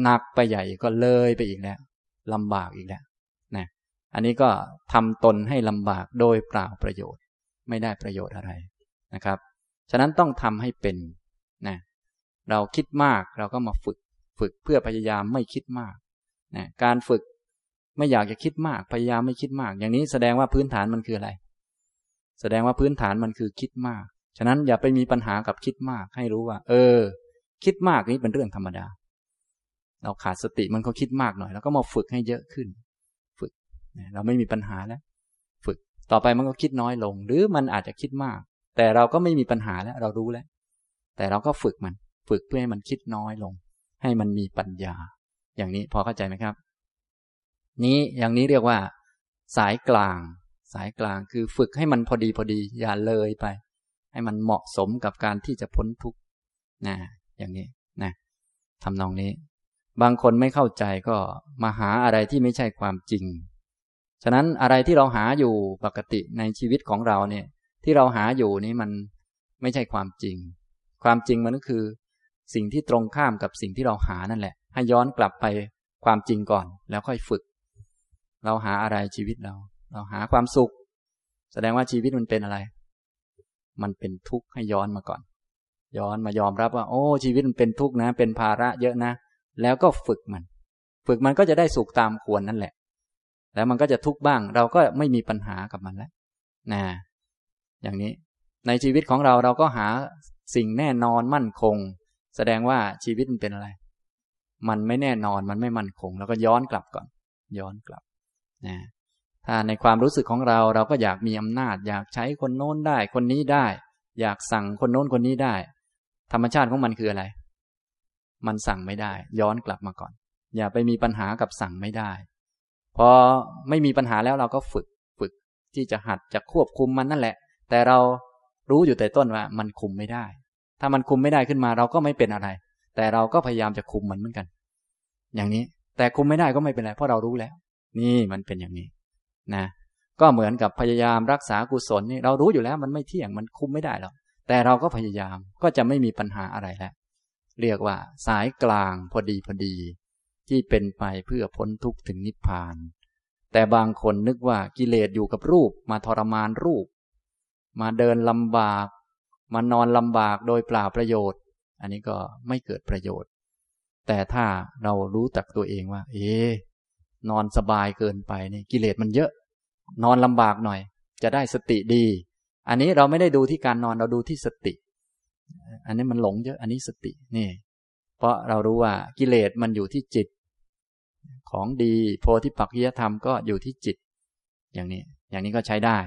หนักไปใหญ่ก็เลยไปอีกแล้วลำบากอีกแล้ว อันนี้ก็ทำตนให้ลำบากโดยเปล่าประโยชน์ ไม่ได้ประโยชน์อะไรนะครับ ฉะนั้นต้องทำให้เป็นนะเราคิดมากเราก็มาฝึกฝึกเพื่อพยายามไม่คิดมากนะการฝึกไม่อยากจะคิดมาก พยายามไม่คิดมาก อย่างนี้แสดงว่าพื้นฐานมันคืออะไร แสดงว่าพื้นฐานมันคือคิดมาก ฉะนั้นอย่าไปมีปัญหากับคิดมาก ให้รู้ว่า เออ คิดมากนี้เป็นเรื่องธรรมดา เราขาดสติมันก็คิดมากหน่อย แล้วก็มาฝึกให้เยอะขึ้น เราไม่มีปัญหาแล้ว ฝึกต่อไปมันก็คิดน้อยลง หรือมันอาจจะคิดมาก แต่เราก็ไม่มีปัญหาแล้วเรารู้แล้ว แต่เราก็ฝึกมัน ฝึกเพื่อให้มันคิดน้อยลง ให้มันมีปัญญา อย่างนี้พอเข้าใจไหมครับ นี้อย่างนี้เรียกว่า สายกลาง สายกลางคือฝึกให้มันพอดีพอดี อย่าเลยไป ให้มันเหมาะสมกับการที่จะพ้นทุกข์นะอย่างนี้นะทำนองนี้ บางคนไม่เข้าใจก็มาหาอะไรที่ไม่ใช่ความจริง ฉะนั้นอะไรที่เราหาอยู่ปกติในชีวิตของเราเนี่ย ที่เราหาอยู่นี้มันไม่ใช่ความจริง ความจริงมันก็คือ สิ่งที่ตรงข้ามกับสิ่งที่เราหานั่นแหละ ให้ย้อนกลับไปความจริงก่อน แล้วค่อยฝึก เราหาอะไรชีวิตเรา เราหาความสุข แสดงว่าชีวิตมันเป็นอะไร มันเป็นทุกข์ให้ย้อนมาก่อน ย้อนมายอมรับว่า โอ้ ชีวิตมันเป็นทุกข์นะ เป็นภาระเยอะนะ แล้วก็ฝึกมัน ฝึกมันก็จะได้สุขตามควรนั่นแหละ แล้วมันก็จะทุกข์บ้าง เราก็ไม่มีปัญหากับมันแล้วนะอย่างนี้ในชีวิตของเราเราก็หาสิ่งแน่นอนมั่นคง แสดงว่าชีวิตมันเป็นอะไร มันไม่แน่นอนมันไม่มั่นคง แล้วก็ย้อนกลับก่อน ย้อนกลับนะถ้าในความรู้สึกของเราเราก็อยากมีอำนาจ อยากใช้คนโน้นได้ คนนี้ได้ อยากสั่งคนโน้นคนนี้ได้ ธรรมชาติของมันคืออะไร มันสั่งไม่ได้ ย้อนกลับมาก่อน อย่าไปมีปัญหากับสั่งไม่ได้ พอไม่มีปัญหาแล้วเราก็ฝึกฝึกที่จะหัดจะควบคุมมันนั่นแหละ แต่เรารู้อยู่แต่ต้นว่ามันคุมไม่ได้ ถ้ามันคุมไม่ได้ขึ้นมาเราก็ไม่เป็นอะไร แต่เราก็พยายามจะคุมมันเหมือนกัน อย่างนี้แต่คุมไม่ได้ก็ไม่เป็นไรเพราะเรารู้แล้ว นี่มันเป็นอย่างนี้นะ ก็เหมือนกับพยายามรักษากุศลนี่เรารู้อยู่แล้วมันไม่เที่ยงมันคุมไม่ได้หรอกแต่เราก็พยายามก็จะไม่มีปัญหาอะไรแล้วเรียกว่า สายกลางพอดีพอดี ที่เป็นไปเพื่อพ้นทุกข์ถึงนิพพาน แต่บางคนนึกว่ากิเลสอยู่กับรูปมาทรมานรูป มาเดินลำบาก มานอนลำบากโดยเปล่าประโยชน์ อันนี้ก็ไม่เกิดประโยชน์ แต่ถ้าเรารู้จักตัวเองว่า เอ๊นอนสบายเกินไปนี่กิเลสมันเยอะ นอนลำบากหน่อย จะได้สติดี อันนี้เราไม่ได้ดูที่การนอนเราดูที่สติ อันนี้มันหลงเยอะ อันนี้สตินี่ เพราะเรารู้ว่ากิเลสมันอยู่ที่จิต ของดีโพธิปักขิยธรรมก็อยู่ที่จิต อย่างนี้ อย่างนี้ก็ใช้ได้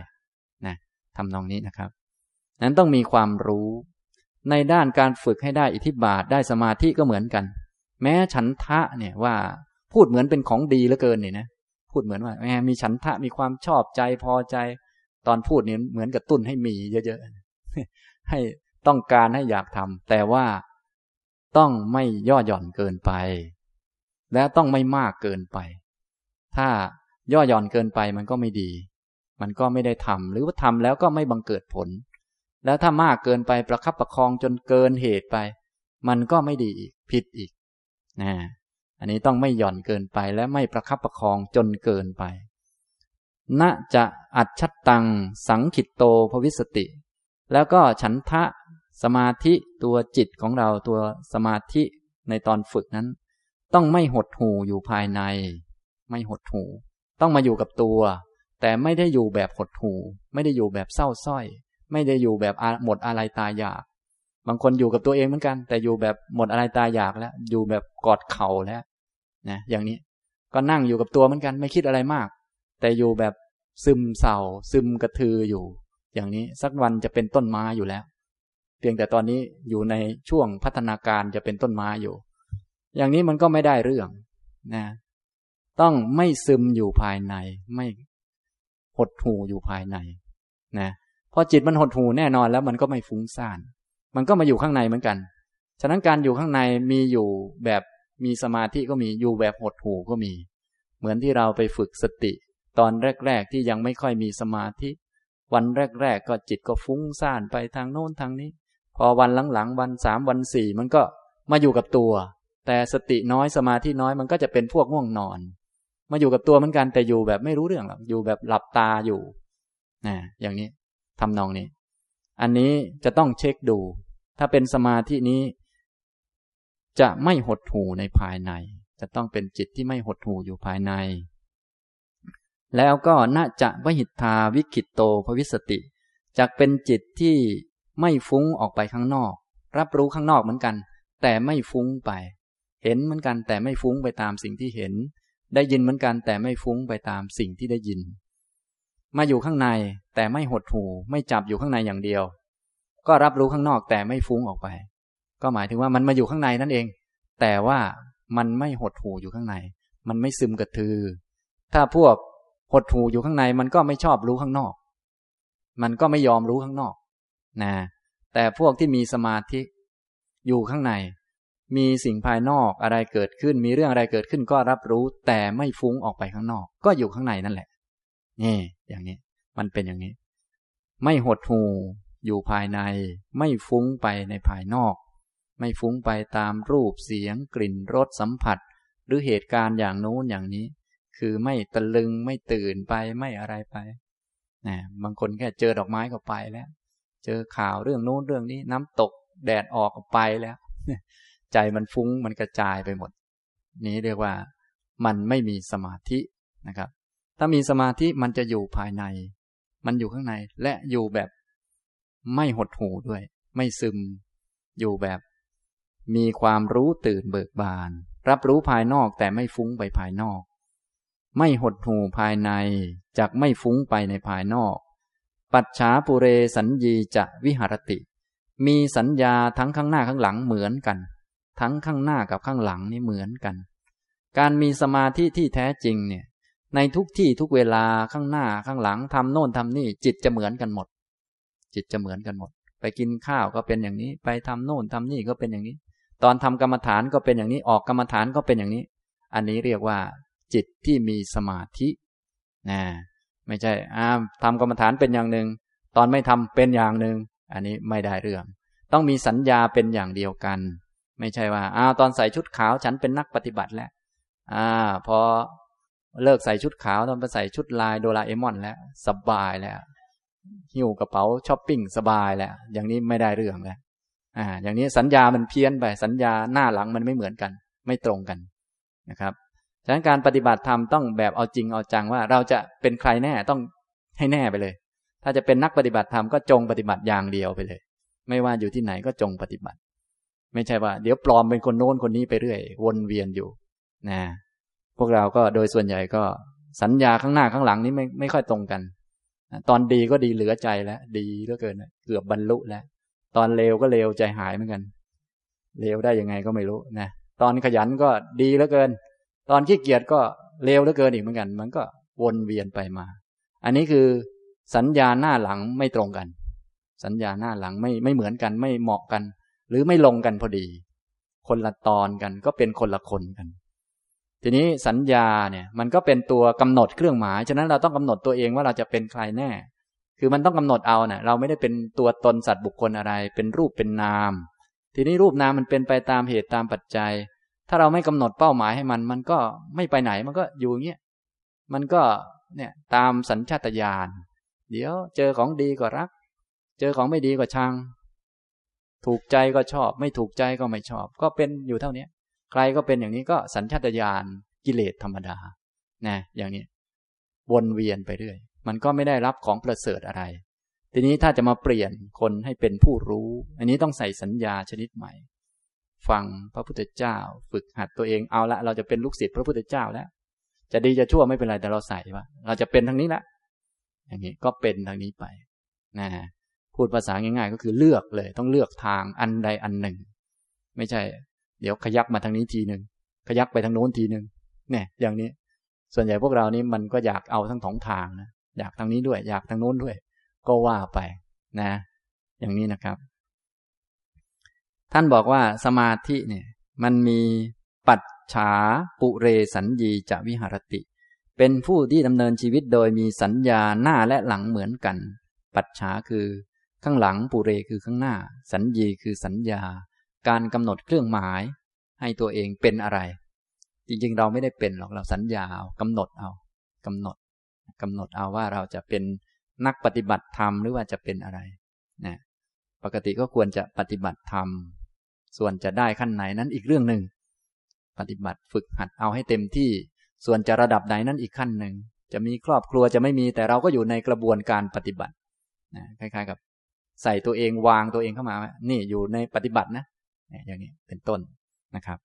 นะทำนองนี้นะครับนั้นต้องมีความรู้ในด้านการฝึกให้ได้อิทธิบาทได้สมาธิก็เหมือนกัน แม้ฉันทะเนี่ยว่าพูดเหมือนเป็นของดีเหลือเกินนี่นะพูดเหมือนว่าแหมมีฉันทะมีความชอบใจพอใจ ตอนพูดเนี่ยเหมือนกับตุ้นให้มีเยอะๆให้ต้องการให้อยากทำแต่ว่า ต้องไม่ย่อหย่อนเกินไป และต้องไม่มากเกินไป ถ้าย่อหย่อนเกินไปมันก็ไม่ดี มันก็ไม่ได้ทำหรือว่าทำแล้วก็ไม่บังเกิดผล แล้วถ้ามากเกินไปประคับประคองจนเกินเหตุไป มันก็ไม่ดีอีกผิดอีกนะอันนี้ต้องไม่หย่อนเกินไปและไม่ประคับประคองจนเกินไปณจะอัดชัดตัง สังขิตโตภวิสติ แล้วก็ฉันทะ สมาธิตัวจิตของเราตัวสมาธิในตอนฝึกนั้น ต้องไม่หดหูอยู่ภายใน ไม่หดหู ต้องมาอยู่กับตัว แต่ไม่ได้อยู่แบบหดหู ไม่ได้อยู่แบบเศร้าส้อย ไม่ได้อยู่แบบหมดอะไรตายอยาก บางคนอยู่กับตัวเองเหมือนกัน แต่อยู่แบบหมดอะไรตายอยากแล้ว อยู่แบบกอดเข่าแล้วนะอย่างนี้ก็นั่งอยู่กับตัวเหมือนกัน ไม่คิดอะไรมาก แต่อยู่แบบซึมเศร้าซึมกระทืออยู่ อย่างนี้สักวันจะเป็นต้นไม้อยู่แล้ว เพียงแต่ตอนนี้อยู่ในช่วงพัฒนาการจะเป็นต้นไม้อยู่ อย่างนี้มันก็ไม่ได้เรื่องนะต้องไม่ซึมอยู่ภายใน ไม่หดหูอยู่ภายในนะพอจิตมันหดหูแน่นอนแล้วมันก็ไม่ฟุ้งซ่าน มันก็มาอยู่ข้างในเหมือนกัน ฉะนั้นการอยู่ข้างในมีอยู่แบบมีสมาธิก็มีอยู่แบบหดหูก็มี เหมือนที่เราไปฝึกสติ ตอนแรก ๆ ที่ยังไม่ค่อยมีสมาธิ วันแรก ๆ ก็จิตก็ฟุ้งซ่านไปทางโน้นทางนี้ พอวันหลังๆ วันสามวันสี่มันก็มาอยู่กับตัว แต่สติน้อยสมาธิน้อยมันก็จะเป็นพวกง่วงนอน มาอยู่กับตัวเหมือนกันแต่อยู่แบบไม่รู้เรื่องหรอกอยู่แบบหลับตาอยู่นะอย่างนี้ทำนองนี้ อันนี้จะต้องเช็คดู ถ้าเป็นสมาธินี้ จะไม่หดหูในภายใน จะต้องเป็นจิตที่ไม่หดหูอยู่ภายใน แล้วก็น่าจะวหิทาวิคิตโตภวิสติจะเป็นจิตที่ ไม่ฟุ้งออกไปข้างนอก รับรู้ข้างนอกเหมือนกัน แต่ไม่ฟุ้งไป เห็นเหมือนกัน แต่ไม่ฟุ้งไปตามสิ่งที่เห็น ได้ยินเหมือนกัน แต่ไม่ฟุ้งไปตามสิ่งที่ได้ยิน มาอยู่ข้างในแต่ไม่หดหูไม่จับอยู่ข้างในอย่างเดียว ก็รับรู้ข้างนอกแต่ไม่ฟุ้งออกไป ก็หมายถึงว่ามันมาอยู่ข้างในนั่นเอง แต่ว่ามันไม่หดหูอยู่ข้างใน มันไม่ซึมกระทือ ถ้าพวกหดหูอยู่ข้างในมันก็ไม่ชอบรู้ข้างนอก มันก็ไม่ยอมรู้ข้างนอก นะแต่พวกที่มีสมาธิ อยู่ข้างใน มีสิ่งภายนอกอะไรเกิดขึ้น มีเรื่องอะไรเกิดขึ้นก็รับรู้ แต่ไม่ฟุ้งออกไปข้างนอก ก็อยู่ข้างในนั่นแหละ นี่ อย่างนี้ มันเป็นอย่างนี้ ไม่หดหูอยู่ภายใน ไม่ฟุ้งไปในภายนอก ไม่ฟุ้งไปตามรูปเสียง กลิ่นรสสัมผัส หรือเหตุการณ์อย่างโน้นอย่างนี้ คือไม่ตะลึงไม่ตื่นไปไม่อะไรไปนะบางคนแค่เจอดอกไม้ก็ไปแล้ว เจอข่าวเรื่องโน้นเรื่องนี้ น้ำตกแดดออกไปแล้ว ใจมันฟุ้งมันกระจายไปหมด นี้เรียกว่ามันไม่มีสมาธินะครับ ถ้ามีสมาธิมันจะอยู่ภายใน มันอยู่ข้างในและอยู่แบบไม่หดหูด้วย ไม่ซึม อยู่แบบ มีความรู้ตื่นเบิกบาน รับรู้ภายนอกแต่ไม่ฟุ้งไปภายนอก ไม่หดหูภายในจากไม่ฟุ้งไปในภายนอก ปัจฉาปุเรสัญญีจะวิหารติ มีสัญญาทั้งข้างหน้าข้างหลังเหมือนกัน ทั้งข้างหน้ากับข้างหลังนี่เหมือนกัน การมีสมาธิที่แท้จริงเนี่ย ในทุกที่ทุกเวลาข้างหน้าข้างหลังทำโน่นทำนี่จิตจะเหมือนกันหมด จิตจะเหมือนกันหมด ไปกินข้าวก็เป็นอย่างนี้ ไปทำโน่นทำนี่ก็เป็นอย่างนี้ ตอนทำกรรมฐานก็เป็นอย่างนี้ออกกรรมฐานก็เป็นอย่างนี้ อันนี้เรียกว่า จิตที่มีสมาธินะ ไม่ใช่อ้าทำกรรมฐานเป็นอย่างหนึ่ง ตอนไม่ทำเป็นอย่างหนึ่ง อันนี้ไม่ได้เรื่อง ต้องมีสัญญาเป็นอย่างเดียวกัน ไม่ใช่ว่าอ้าวตอนใส่ชุดขาวฉันเป็นนักปฏิบัติแล้วอ่าพอเลิกใส่ชุดขาวตองไปใส่ชุดลายโดราเอมอนแล้วสบายแล้วหิ้วกระเป๋าช้อปปิ้งสบายแล้วอย่างนี้ไม่ได้เรื่องแล้วอ่าอย่างนี้สัญญามันเพี้ยนไปสัญญาหน้าหลังมันไม่เหมือนกัน ไม่ตรงกันนะครับ ฉะนั้นการปฏิบัติธรรมต้องแบบเอาจริงเอาจังว่า เราจะเป็นใครแน่ต้องให้แน่ไปเลย ถ้าจะเป็นนักปฏิบัติธรรมก็จงปฏิบัติอย่างเดียวไปเลย ไม่ว่าอยู่ที่ไหนก็จงปฏิบัติ ไม่ใช่ว่า เดี๋ยวปลอมเป็นคนโน้นคนนี้ไปเรื่อย วนเวียนอยู่นะพวกเราก็โดยส่วนใหญ่ก็สัญญาข้างหน้าข้างหลังนี้ไม่ไม่ค่อยตรงกันตอนดีก็ดีเหลือใจแล้ว ดีเหลือเกินเกือบบรรลุแล้ว ตอนเลวก็เลวใจหายเหมือนกัน เลวได้ยังไงก็ไม่รู้นะตอนขยันก็ดีเหลือเกิน ตอนขี้เกียจก็เลวเหลือเกินอีกเหมือนกัน มันก็วนเวียนไปมา อันนี้คือสัญญาหน้าหลังไม่ตรงกัน สัญญาหน้าหลังไม่ไม่เหมือนกันไม่เหมาะกัน หรือไม่ลงกันพอดี คนละตอนกันก็เป็นคนละคนกัน ทีนี้สัญญาเนี่ยมันก็เป็นตัวกำหนดเครื่องหมาย ฉะนั้นเราต้องกำหนดตัวเองว่าเราจะเป็นใครแน่ คือมันต้องกำหนดเอาเนะ่ยเราไม่ได้เป็นตัวตนสัตว์บุคคลอะไร เป็นรูปเป็นนาม ทีนี้รูปนามมันเป็นไปตามเหตุตามปัจจัย ถ้าเราไม่กำหนดเป้าหมายให้มัน มันก็ไม่ไปไหนมันก็อยู่เงี้ยมันก็เนี่ยตามสัญชาตญาณเดี๋ยวเจอของดีก็รัก เจอของไม่ดีก็ชัง ถูกใจก็ชอบ ไม่ถูกใจก็ไม่ชอบ ก็เป็นอยู่เท่านี้ใครก็เป็นอย่างนี้ก็สัญชาตญาณกิเลสธรรมดานะอย่างนี้วนเวียนไปเรื่อย มันก็ไม่ได้รับของประเสริฐอะไร ทีนี้ถ้าจะมาเปลี่ยนคนให้เป็นผู้รู้ อันนี้ต้องใส่สัญญาชนิดใหม่ ฟังพระพุทธเจ้า ฝึกหัดตัวเองเอาละเราจะเป็นลูกศิษย์พระพุทธเจ้าแล้ว จะดีจะชั่วไม่เป็นไรแต่เราใส่ว่าเราจะเป็นทางนี้ละอย่างนี้ก็เป็นทางนี้ไปนะพูดภาษาง่ายๆ ก็คือเลือกเลย ต้องเลือกทางอันใดอันหนึ่ง ไม่ใช่ เดี๋ยวขยักมาทางนี้ทีหนึ่งขยักไปทางโน้นทีหนึ่งเนี่ย อย่างนี้ ส่วนใหญ่พวกเรานี่มันก็อยากเอาทั้งสองทางนะอยากทางนี้ด้วย อยากทางโน้นด้วย ก็ว่าไปนะ อย่างนี้นะครับ ท่านบอกว่าสมาธิเนี่ยมันมีปัจฉาปุเรสัญญีจะวิหารติ เป็นผู้ที่ดำเนินชีวิตโดยมีสัญญาหน้าและหลังเหมือนกัน ปัจฉาคือข้างหลังปุเรคือข้างหน้า สัญญีคือสัญญา การกำหนดเครื่องหมาย ให้ตัวเองเป็นอะไร จริงๆ เราไม่ได้เป็นหรอกเราสัญญาเอากำหนดเอากำหนดกำหนดเอาว่าเราจะเป็นนักปฏิบัติธรรมหรือว่าจะเป็นอะไรนะปกติก็ควรจะปฏิบัติธรรม ส่วนจะได้ขั้นไหนนั้นอีกเรื่องหนึ่ง ปฏิบัติฝึกหัดเอาให้เต็มที่ ส่วนจะระดับไหนนั้นอีกขั้นหนึ่ง จะมีครอบครัวจะไม่มีแต่เราก็อยู่ในกระบวนการปฏิบัตินะคล้ายๆกับ ใส่ตัวเองวางตัวเองเข้ามา นี่อยู่ในปฏิบัตินะ อย่างนี้เป็นต้นนะครับ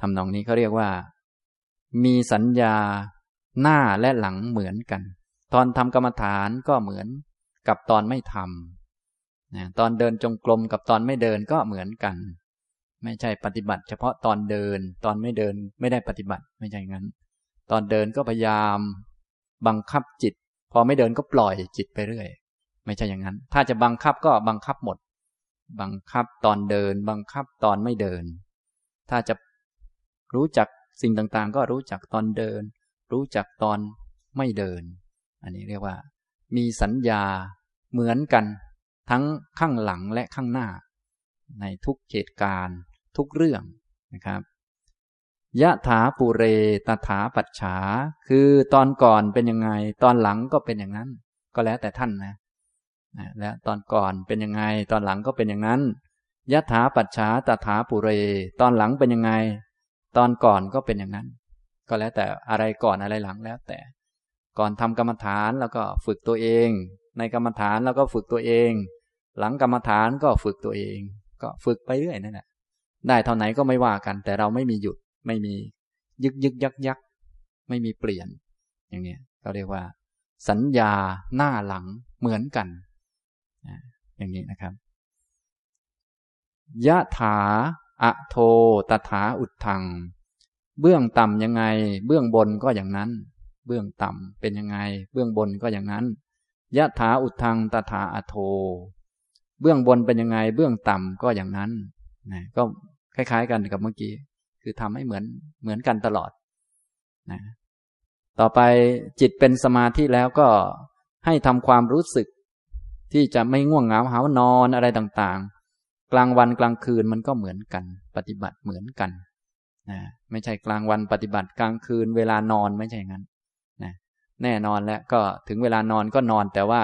ทำนองนี้เขาเรียกว่า มีสัญญาหน้าและหลังเหมือนกัน ตอนทำกรรมฐานก็เหมือนกับตอนไม่ทำนะตอนเดินจงกรมกับตอนไม่เดินก็เหมือนกัน ไม่ใช่ปฏิบัติเฉพาะตอนเดิน ตอนไม่เดินไม่ได้ปฏิบัติไม่ใช่งั้น ตอนเดินก็พยายาม บังคับจิต พอไม่เดินก็ปล่อยจิตไปเรื่อย ไม่ใช่อย่างนั้น ถ้าจะบังคับก็บังคับหมด บังคับตอนเดิน บังคับตอนไม่เดิน ถ้าจะรู้จักสิ่งต่างๆ ก็รู้จักตอนเดิน รู้จักตอนไม่เดิน อันนี้เรียกว่า มีสัญญาเหมือนกัน ทั้งข้างหลังและข้างหน้า ในทุกเหตุการณ์ ทุกเรื่องนะครับยะถาปุเรตถาปัจฉา คือตอนก่อนเป็นยังไง ตอนหลังก็เป็นอย่างนั้น ก็แล้วแต่ท่านนะแล้วตอนก่อนเป็นยังไง ตอนหลังก็เป็นอย่างนั้นยะถาปัจฉาตถาปุเร ตอนหลังเป็นยังไง ตอนก่อนก็เป็นอย่างนั้น ก็แล้วแต่อะไรก่อนอะไรหลังแล้วแต่ ก่อนทำกรรมฐานแล้วก็ฝึกตัวเอง ในกรรมฐานแล้วก็ฝึกตัวเอง หลังกรรมฐานก็ฝึกตัวเอง ก็ฝึกไปเรื่อยนั่นแหละ ได้เท่าไหนก็ไม่ว่ากัน แต่เราไม่มีหยุดไม่มียึกยึกยักยักไม่มีเปลี่ยน อย่างนี้เขาเรียกว่า สัญญาหน้าหลังเหมือนกัน อย่างนี้นะครับยะถาอะโทตถาอุดทัง เบื้องต่ำยังไง เบื้องบนก็อย่างนั้น เบื้องต่ำเป็นยังไง เบื้องบนก็อย่างนั้นยะถาอุดทังตถาอโท เบื้องบนเป็นยังไง เบื้องต่ำก็อย่างนั้น นะก็คล้าย ๆ กันกับเมื่อกี้ คือทำให้เหมือนเหมือนกันตลอดนะต่อไปจิตเป็นสมาธิแล้วก็ให้ทำความรู้สึก ที่จะไม่ง่วงเหงาหานอนอะไรต่างๆ กลางวันกลางคืนมันก็เหมือนกัน ปฏิบัติเหมือนกันนะไม่ใช่กลางวันปฏิบัติกลางคืน เวลานอนไม่ใช่งั้นนะแน่นอนแล้วก็ถึงเวลานอนก็นอนแต่ว่า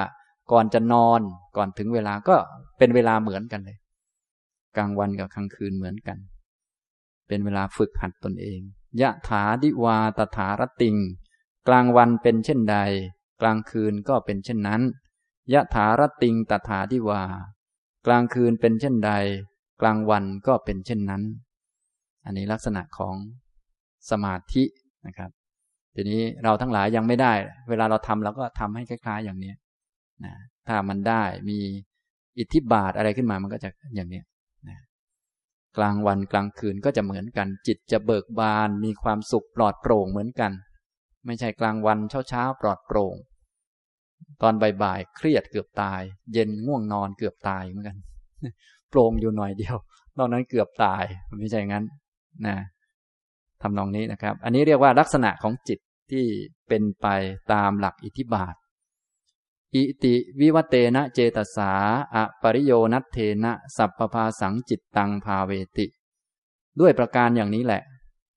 ก่อนจะนอนก่อนถึงเวลาก็เป็นเวลาเหมือนกันเลย กลางวันกับกลางคืนเหมือนกัน เป็นเวลาฝึกหัดตนเอง ยะถาดิวาตถารติง กลางวันเป็นเช่นใด กลางคืนก็เป็นเช่นนั้น ยะถารติงตถาดิวา กลางคืนเป็นเช่นใด กลางวันก็เป็นเช่นนั้น อันนี้ลักษณะของสมาธินะครับ ทีนี้เราทั้งหลายยังไม่ได้ เวลาเราทำเราก็ทำให้คล้าย ๆ อย่างนี้นะถ้ามันได้มีอิทธิบาทอะไรขึ้นมามันก็จะอย่างนี้นะ กลางวันกลางคืนก็จะเหมือนกัน จิตจะเบิกบานมีความสุขปลอดโปร่งเหมือนกัน ไม่ใช่กลางวันเช้าๆปลอดโปร่ง ตอนบ่ายๆเครียดเกือบตาย เย็นง่วงนอนเกือบตายเหมือนกัน โปร่งอยู่หน่อยเดียวนอกนั้นเกือบตายไม่ใช่งั้นนะทำนองนี้นะครับ อันนี้เรียกว่าลักษณะของจิตที่เป็นไปตามหลักอิทธิบาท อิติวิวเตนะเจตสาอะปริโยนัตเทนะ สัพพภาสังจิตตังภาเวติ ด้วยประการอย่างนี้แหละ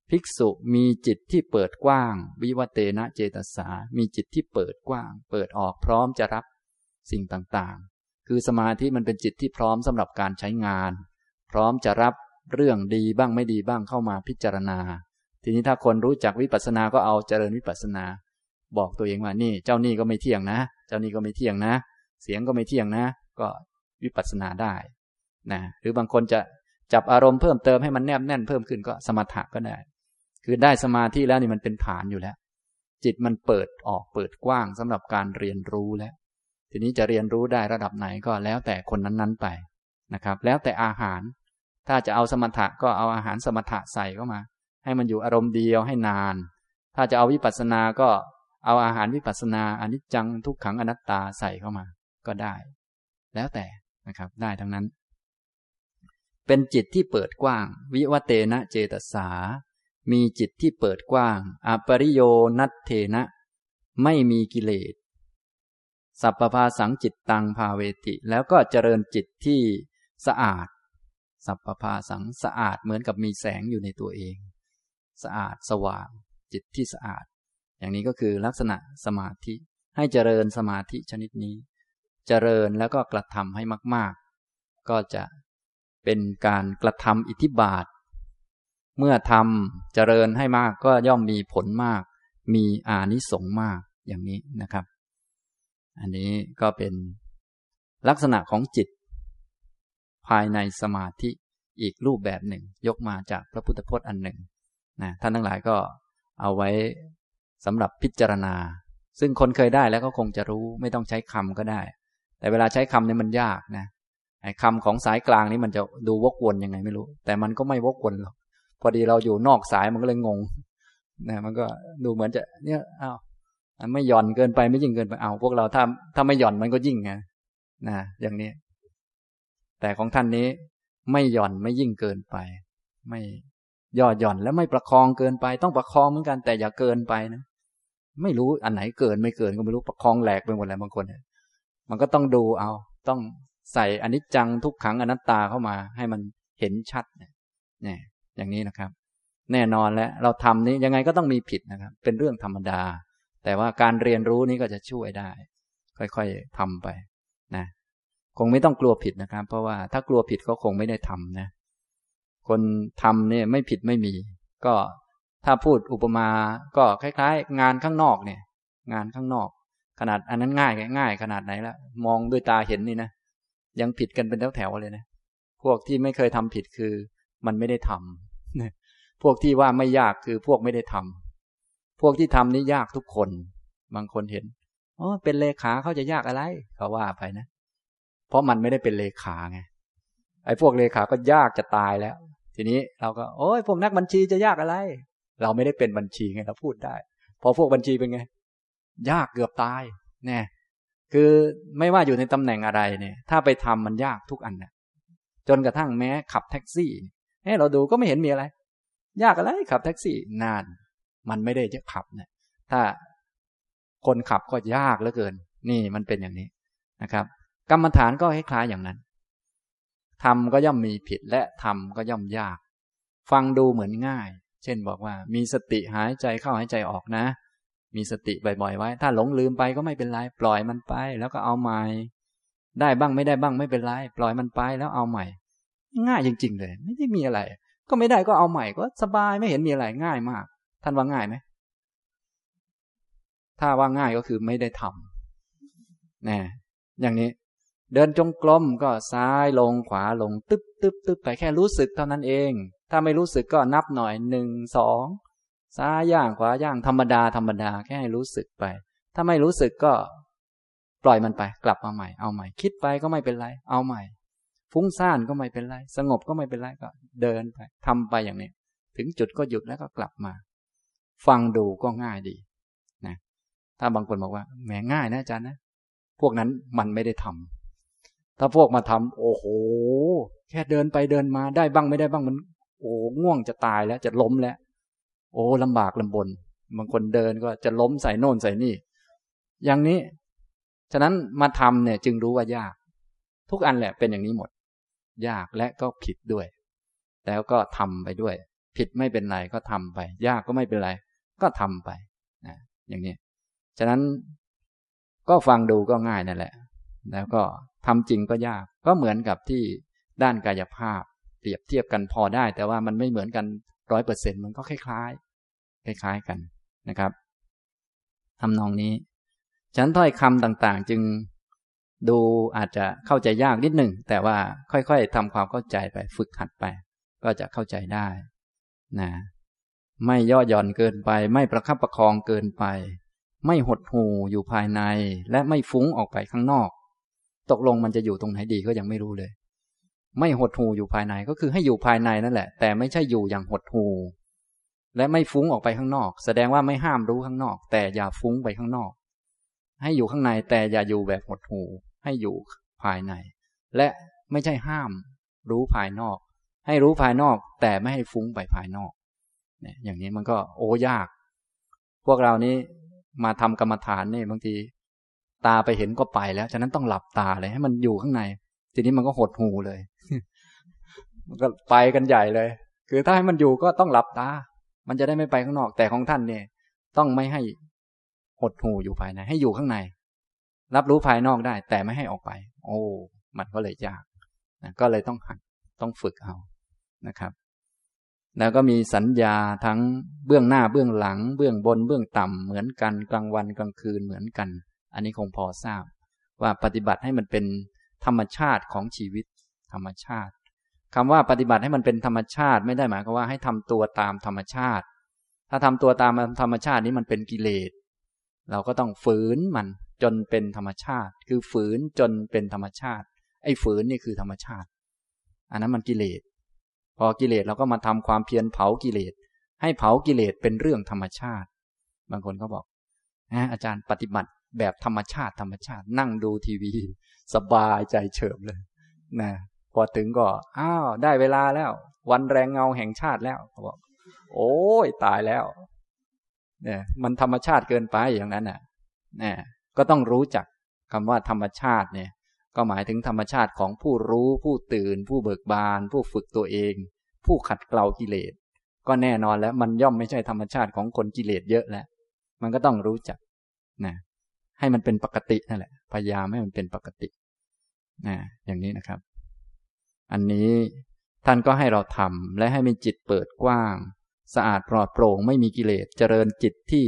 ภิกษุมีจิตที่เปิดกว้าง วิวเตนะเจตสา มีจิตที่เปิดกว้าง เปิดออกพร้อมจะรับสิ่งต่างๆ คือสมาธิมันเป็นจิตที่พร้อมสำหรับการใช้งาน พร้อมจะรับเรื่องดีบ้างไม่ดีบ้างเข้ามาพิจารณา ทีนี้ถ้าคนรู้จักวิปัสสนา ก็เอาเจริญวิปัสสนา บอกตัวเองว่านี่ เจ้านี่ก็ไม่เที่ยงนะ เจ้านี่ก็ไม่เที่ยงนะ เสียงก็ไม่เที่ยงนะ ก็วิปัสสนาได้นะหรือบางคนจะจับอารมณ์เพิ่มเติมให้มันแนบแน่นเพิ่มขึ้นก็สมถะก็ได้ คือได้สมาธิแล้วนี่มันเป็นฐานอยู่แล้ว จิตมันเปิดออกเปิดกว้างสำหรับการเรียนรู้แล้ว ทีนี้จะเรียนรู้ได้ระดับไหนก็แล้วแต่คนนั้นๆไปนะครับ แล้วแต่อาหาร ถ้าจะเอาสมถะก็เอาอาหารสมถะใส่เข้ามา ให้มันอยู่อารมณ์เดียวให้นาน ถ้าจะเอาวิปัสสนาก็ เอาอาหารวิปัสสนาอนิจจังทุกขังอนัตตาใส่เข้ามา ก็ได้ แล้วแต่นะครับ ได้ทั้งนั้น เป็นจิตที่เปิดกว้าง วิวเตนะเจตสา มีจิตที่เปิดกว้างอปริโยนัตเทนะ ไม่มีกิเลสสัพพพาสังจิตตังภาเวติ แล้วก็เจริญจิตที่สะอาด สัพพพาสังสะอาดเหมือนกับมีแสงอยู่ในตัวเอง สะอาดสว่าง จิตที่สะอาด อย่างนี้ก็คือลักษณะสมาธิ ให้เจริญสมาธิชนิดนี้ เจริญแล้วก็กระทำให้มาก ๆ ก็จะเป็นการกระทำอิทธิบาท เมื่อทำเจริญให้มากก็ย่อมมีผลมาก มีอานิสงส์มากอย่างนี้นะครับ อันนี้ก็เป็นลักษณะของจิต ภายในสมาธิอีกรูปแบบหนึ่ง ยกมาจากพระพุทธพจน์อันหนึ่งนะท่านทั้งหลายก็เอาไว้ สำหรับพิจารณา ซึ่งคนเคยได้แล้วก็คงจะรู้ไม่ต้องใช้คำก็ได้ แต่เวลาใช้คำเนี่ยมันยากนะไอ้คำของสายกลางนี้มันจะดูวกวนยังไงไม่รู้ แต่มันก็ไม่วกวนหรอกพอดีเราอยู่นอกสายมันก็เลยงงนะมันก็ดูเหมือนจะเนี่ยอ้าวไม่หย่อนเกินไปไม่ยิ่งเกินไปเอาพวกเราถ้าถ้าไม่หย่อนมันก็ยิ่งไงนะอย่างนี้ แต่ของท่านนี้ไม่หย่อนไม่ยิ่งเกินไป ไม่ย่อหย่อนแล้วไม่ประคองเกินไป ต้องประคองเหมือนกันแต่อย่าเกินไปนะ ไม่รู้อันไหนเกินไม่เกินก็ไม่รู้ประคองแหลกไปหมดแล้วบางคนเนี่ยมันก็ต้องดูเอา ต้องใส่อนิจจังทุกขังอนัตตาเข้ามา ให้มันเห็นชัดเนี่ยอย่างนี้นะครับ แน่นอนแล้วเราทำนี้ยังไงก็ต้องมีผิดนะครับ เป็นเรื่องธรรมดา แต่ว่าการเรียนรู้นี้ก็จะช่วยได้ ค่อยๆทำไปนะคงไม่ต้องกลัวผิดนะครับ เพราะว่าถ้ากลัวผิดก็คงไม่ได้ทำนะ คนทำเนี่ยไม่ผิดไม่มี ก็ ถ้าพูดอุปมาก็คล้าย ๆ งานข้างนอกเนี่ย งานข้างนอก ขนาดอันนั้นง่ายง่ายขนาดไหนแล้วมองด้วยตาเห็นนี่นะยังผิดกันเป็นแถวๆเลยนะพวกที่ไม่เคยทำผิดคือ มันไม่ได้ทำพวกที่ว่าไม่ยากคือพวกไม่ได้ทำพวกที่ทำนี่ยากทุกคน บางคนเห็นอ๋อเป็นเลขาเขาจะยากอะไรเขาว่าไปนะ เพราะมันไม่ได้เป็นเลขาไงไอ้พวกเลขาก็ยากจะตายแล้ว ทีนี้เราก็ โอ้ยพวกนักบัญชีจะยากอะไร เราไม่ได้เป็นบัญชีไงเราพูดได้ พอพวกบัญชีเป็นไง ยากเกือบตายแน่คือไม่ว่าอยู่ในตำแหน่งอะไรเนี่ย ถ้าไปทำมันยากทุกอันนะจนกระทั่งแม้ขับแท็กซี่ให้เราดูก็ไม่เห็นมีอะไร ยากอะไรขับแท็กซี่นาน มันไม่ได้จะขับเนะถ้าคนขับก็ยากเหลือเกิน นี่มันเป็นอย่างนี้นะครับ กรรมฐานก็คล้ายๆอย่างนั้นทำก็ย่อมมีผิดและทำก็ย่อมยาก ฟังดูเหมือนง่าย เช่นบอกว่ามีสติหายใจเข้าหายใจออกนะ มีสติบ่อยๆไว้ ถ้าหลงลืมไปก็ไม่เป็นไร ปล่อยมันไป แล้วก็เอาใหม่ ได้บ้างไม่ได้บ้างไม่เป็นไร ปล่อยมันไปแล้วเอาใหม่ ง่ายจริง ๆ เลย ไม่ได้มีอะไร ก็ไม่ได้ก็เอาใหม่ก็สบายไม่เห็นมีอะไรง่ายมาก ท่านว่าง่ายไหมถ้าว่าง่ายก็คือไม่ได้ทำน่อย่างนี้ เดินจงกรมก็ซ้ายลงขวาลงตึ๊บตึ๊บตึ๊บไปแค่รู้สึกเท่านั้นเอง ถ้าไม่รู้สึกก็นับหน่อยหนึ่งสองซ้ายย่างขวาย่างธรรมดาธรรมดาแค่ให้รู้สึกไป ถ้าไม่รู้สึกก็ปล่อยมันไป กลับมาใหม่เอาใหม่ คิดไปก็ไม่เป็นไร เอาใหม่ ฟุ้งซ่านก็ไม่เป็นไร สงบก็ไม่เป็นไรก็ เดินไปทำไปอย่างนี้ ถึงจุดก็หยุดแล้วก็กลับมา ฟังดูก็ง่ายดีนะถ้าบางคนบอกว่าแหมง่ายนะอาจารย์นะพวกนั้นมันไม่ได้ทำถ้าพวกมาทำโอ้โห แค่เดินไปเดินมาได้บ้างไม่ได้บ้างมัน โอ้ง่วงจะตายแล้วจะล้มแล้ว โอ้ลำบากลำบนบางคนเดินก็จะล้มใส่โน่นใส่นี่ อย่างนี้ ฉะนั้นมาทำเนี่ยจึงรู้ว่ายาก ทุกอันแหละเป็นอย่างนี้หมด ยากและก็ผิดด้วย แล้วก็ทำไปด้วย ผิดไม่เป็นไรก็ทำไป ยากก็ไม่เป็นไร ก็ทำไปนะอย่างนี้ ฉะนั้นก็ฟังดูก็ง่ายนั่นแหละ แล้วก็ทำจริงก็ยาก ก็เหมือนกับที่ด้านกายภาพ เปรียบเทียบกันพอได้ แต่ว่ามันไม่เหมือนกันร้อยเปอร์เซ็นมันก็คล้ายๆ คล้าย ๆกันนะครับทำนองนี้ ฉันถ้อยคำต่างๆ จึงดูอาจจะเข้าใจยากนิดหนึ่ง แต่ว่าค่อยๆทำความเข้าใจไปฝึกหัดไป ก็จะเข้าใจได้นะไม่ย่อหย่อนเกินไป ไม่ประคับประคองเกินไป ไม่หดหูอยู่ภายใน และไม่ฟุ้งออกไปข้างนอก ตกลงมันจะอยู่ตรงไหนดีก็ยังไม่รู้เลย ไม่หดหูอยู่ภายในก็คือให้อยู่ภายในนั่นแหละ แต่ไม่ใช่อยู่อย่างหดหูและไม่ฟุ้งออกไปข้างนอก แสดงว่าไม่ห้ามรู้ข้างนอก แต่อย่าฟุ้งไปข้างนอก ให้อยู่ข้างในแต่อย่าอยู่แบบหดหูให้อยู่ภายใน และไม่ใช่ห้าม รู้ภายนอก ให้รู้ภายนอก แต่ไม่ให้ฟุ้งไปภายนอกเนี่ยอย่างนี้มันก็โอ้ยาก พวกเรานี้มาทำกรรมฐานนี่บางที ตาไปเห็นก็ไปแล้ว ฉะนั้นต้องหลับตาเลยให้มันอยู่ข้างใน ทีนี้มันก็หดหูเลย มันก็ไปกันใหญ่เลย คือถ้าให้มันอยู่ก็ต้องหลับตา มันจะได้ไม่ไปข้างนอก แต่ของท่านเนี่ย ต้องไม่ให้หดหูอยู่ภายใน ให้อยู่ข้างใน รับรู้ภายนอกได้ แต่ไม่ให้ออกไป โอ้ มันก็เลยยากนะก็เลยต้องหัดต้องฝึกเอานะครับ แล้วก็มีสัญญาทั้งเบื้องหน้าเบื้องหลัง เบื้องบนเบื้องต่ำเหมือนกันกลางวันกลางคืนเหมือนกัน อันนี้คงพอทราบ ว่าปฏิบัติให้มันเป็นธรรมชาติของชีวิต ธรรมชาติคำว่าปฏิบัติให้มันเป็นธรรมชาติ ไม่ได้หมายความว่าให้ทำตัวตามธรรมชาติ ถ้าทำตัวตามธรรมชาตินี้มันเป็นกิเลส เราก็ต้องฝืนมันจนเป็นธรรมชาติ คือฝืนจนเป็นธรรมชาติ ไอ้ฝืนนี่คือธรรมชาติ อันนั้นมันกิเลส พอกิเลสเราก็มาทำความเพียรเผากิเลส ให้เผากิเลสเป็นเรื่องธรรมชาติ บางคนก็บอกอาจารย์ปฏิบัติแบบธรรมชาติธรรมชาติ นั่งดูทีวี สบายใจเฉิบเลยนะ พอถึงก็ อ้าว ได้เวลาแล้ว วันแรงเงาแห่งชาติแล้วเขาบอก โอ้ยตายแล้ว เนี่ย มันธรรมชาติเกินไปอย่างนั้นน่ะเนี่ยก็ต้องรู้จักคำว่าธรรมชาติเนี่ย ก็หมายถึงธรรมชาติของผู้รู้ ผู้ตื่น ผู้เบิกบาน ผู้ฝึกตัวเอง ผู้ขัดเกลากิเลส ก็แน่นอนแล้ว มันย่อมไม่ใช่ธรรมชาติของคนกิเลสเยอะแล้ว มันก็ต้องรู้จักนะให้มันเป็นปกตินั่นแหละ พยายามให้มันเป็นปกตินะอย่างนี้นะครับ อันนี้ท่านก็ให้เราทำและให้มีจิตเปิดกว้าง สะอาดปลอดโปร่งไม่มีกิเลสเจริญจิตที่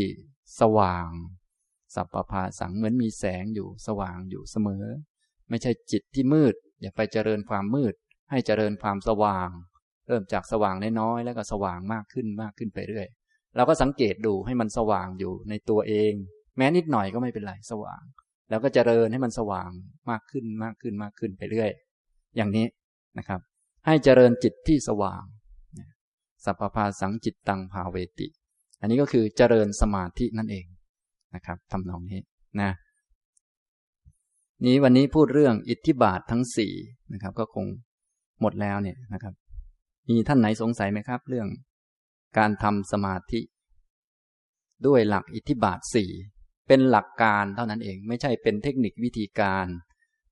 สว่าง สัพปพาสังเหมือนมีแสงอยู่สว่างอยู่เสมอ ไม่ใช่จิตที่มืด อย่าไปเจริญความมืด ให้เจริญความสว่าง เริ่มจากสว่างน้อยๆแล้วก็สว่างมากขึ้นมากขึ้นไปเรื่อยเราก็สังเกตดูให้มันสว่างอยู่ในตัวเอง แม้นิดหน่อยก็ไม่เป็นไรสว่าง แล้วก็เจริญให้มันสว่างมากขึ้นมากขึ้นมากขึ้นไปเรื่อย อย่างนี้ นะครับ ให้เจริญจิตที่สว่าง สัพพพาสังจิตตังภาเวติ อันนี้ก็คือเจริญสมาธินั่นเองนะครับทำนองนี้นะ นี้วันนี้พูดเรื่องอิทธิบาททั้งสี่นะครับ ก็คงหมดแล้วเนี่ยนะครับ มีท่านไหนสงสัยไหมครับ เรื่องการทำสมาธิ ด้วยหลักอิทธิบาทสี่เป็นหลักการเท่านั้นเอง ไม่ใช่เป็นเทคนิควิธีการ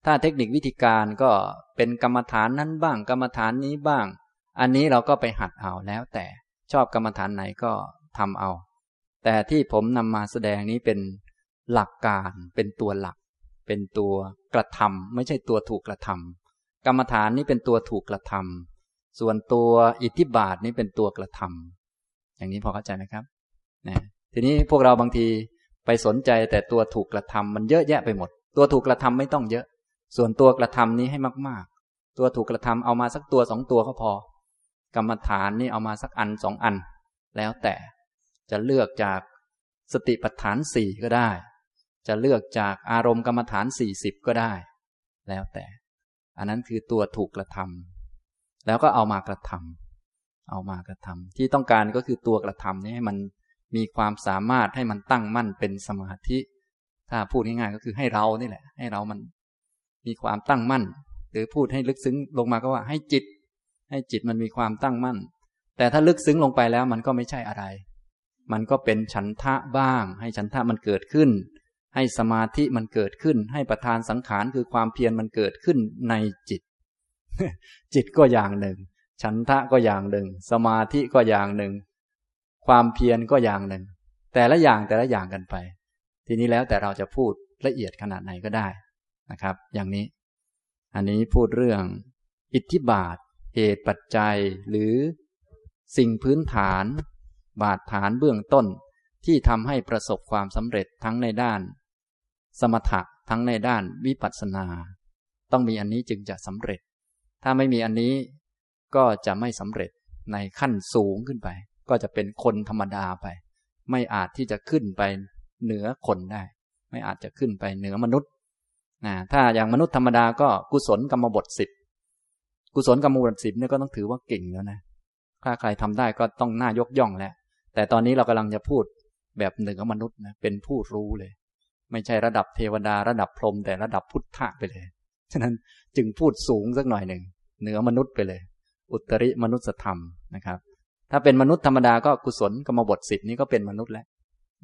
ถ้าเทคนิควิธีการก็เป็นกรรมฐานนั้นบ้าง กรรมฐานนี้บ้าง อันนี้เราก็ไปหัดเอาแล้วแต่ชอบกรรมฐานไหนก็ทำเอา แต่ที่ผมนำมาแสดงนี้เป็นหลักการเป็นตัวหลัก เป็นตัวกระทำไม่ใช่ตัวถูกกระทำกรรมฐานนี้เป็นตัวถูกกระทำส่วนตัวอิทธิบาทนี้เป็นตัวกระทำอย่างนี้พอเข้าใจไหมครับนะทีนี้พวกเราบางทีไปสนใจแต่ตัวถูกกระทำมันเยอะแยะไปหมด ตัวถูกกระทำไม่ต้องเยอะ ส่วนตัวกระทำนี้ให้มาก ๆ ตัวถูกกระทำเอามาสักตัวสองตัวก็พอ กรรมฐานนี่เอามาสักอันสองอัน แล้วแต่จะเลือกจากสติปัฏฐานสี่ก็ได้ จะเลือกจากอารมณ์กรรมฐานสี่สิบก็ได้ แล้วแต่ อันนั้นคือตัวถูกกระทำแล้วก็เอามากระทำเอามากระทำที่ต้องการก็คือตัวกระทำนี้ให้มันมีความสามารถให้มันตั้งมั่นเป็นสมาธิ ถ้าพูดง่ายๆก็คือให้เรานี่แหละ ให้เรามัน มีความตั้งมั่น หรือพูดให้ลึกซึ้งลงมาก็ว่าให้จิต ให้จิตมันมีความตั้งมั่น แต่ถ้าลึกซึ้งลงไปแล้วมันก็ไม่ใช่อะไร มันก็เป็นฉันทะบ้าง ให้ฉันทะมันเกิดขึ้น ให้สมาธิมันเกิดขึ้น ให้ประธานสังขารคือความเพียรมันเกิดขึ้นในจิต จิตก็อย่างหนึ่ง ฉันทะก็อย่างหนึ่ง สมาธิก็อย่างหนึ่ง ความเพียรก็อย่างหนึ่ง แต่ละอย่างแต่ละอย่างกันไป ทีนี้แล้วแต่เราจะพูดละเอียดขนาดไหนก็ได้ นะครับ อย่างนี้ อันนี้พูดเรื่องอิทธิบาท เหตุปัจจัย หรือสิ่งพื้นฐาน บาดฐานเบื้องต้น ที่ทำให้ประสบความสำเร็จทั้งในด้าน สมถะทั้งในด้านวิปัสสนา ต้องมีอันนี้จึงจะสำเร็จ ถ้าไม่มีอันนี้ก็จะไม่สำเร็จในขั้นสูงขึ้นไป ก็จะเป็นคนธรรมดาไป ไม่อาจที่จะขึ้นไปเหนือคนได้ ไม่อาจจะขึ้นไปเหนือมนุษย์ นะถ้าอย่างมนุษย์ธรรมดาก็กุศลกรรมบทสิบกุศลกรรมบทสิบเนี่ยก็ต้องถือว่าเก่งแล้วนะถ้าใครทำได้ก็ต้องน่ายกย่องแล้ว แต่ตอนนี้เรากำลังจะพูดแบบหนึ่งของมนุษย์นะเป็นผู้รู้เลย ไม่ใช่ระดับเทวดาระดับพรหมแต่ระดับพุทธะไปเลย ฉะนั้นจึงพูดสูงสักหน่อยหนึ่งเหนือมนุษย์ไปเลย อุตริมนุษยธรรมนะครับ ถ้าเป็นมนุษย์ธรรมดาก็กุศลกรรมบทสิบนี้ก็เป็นมนุษย์แล้ว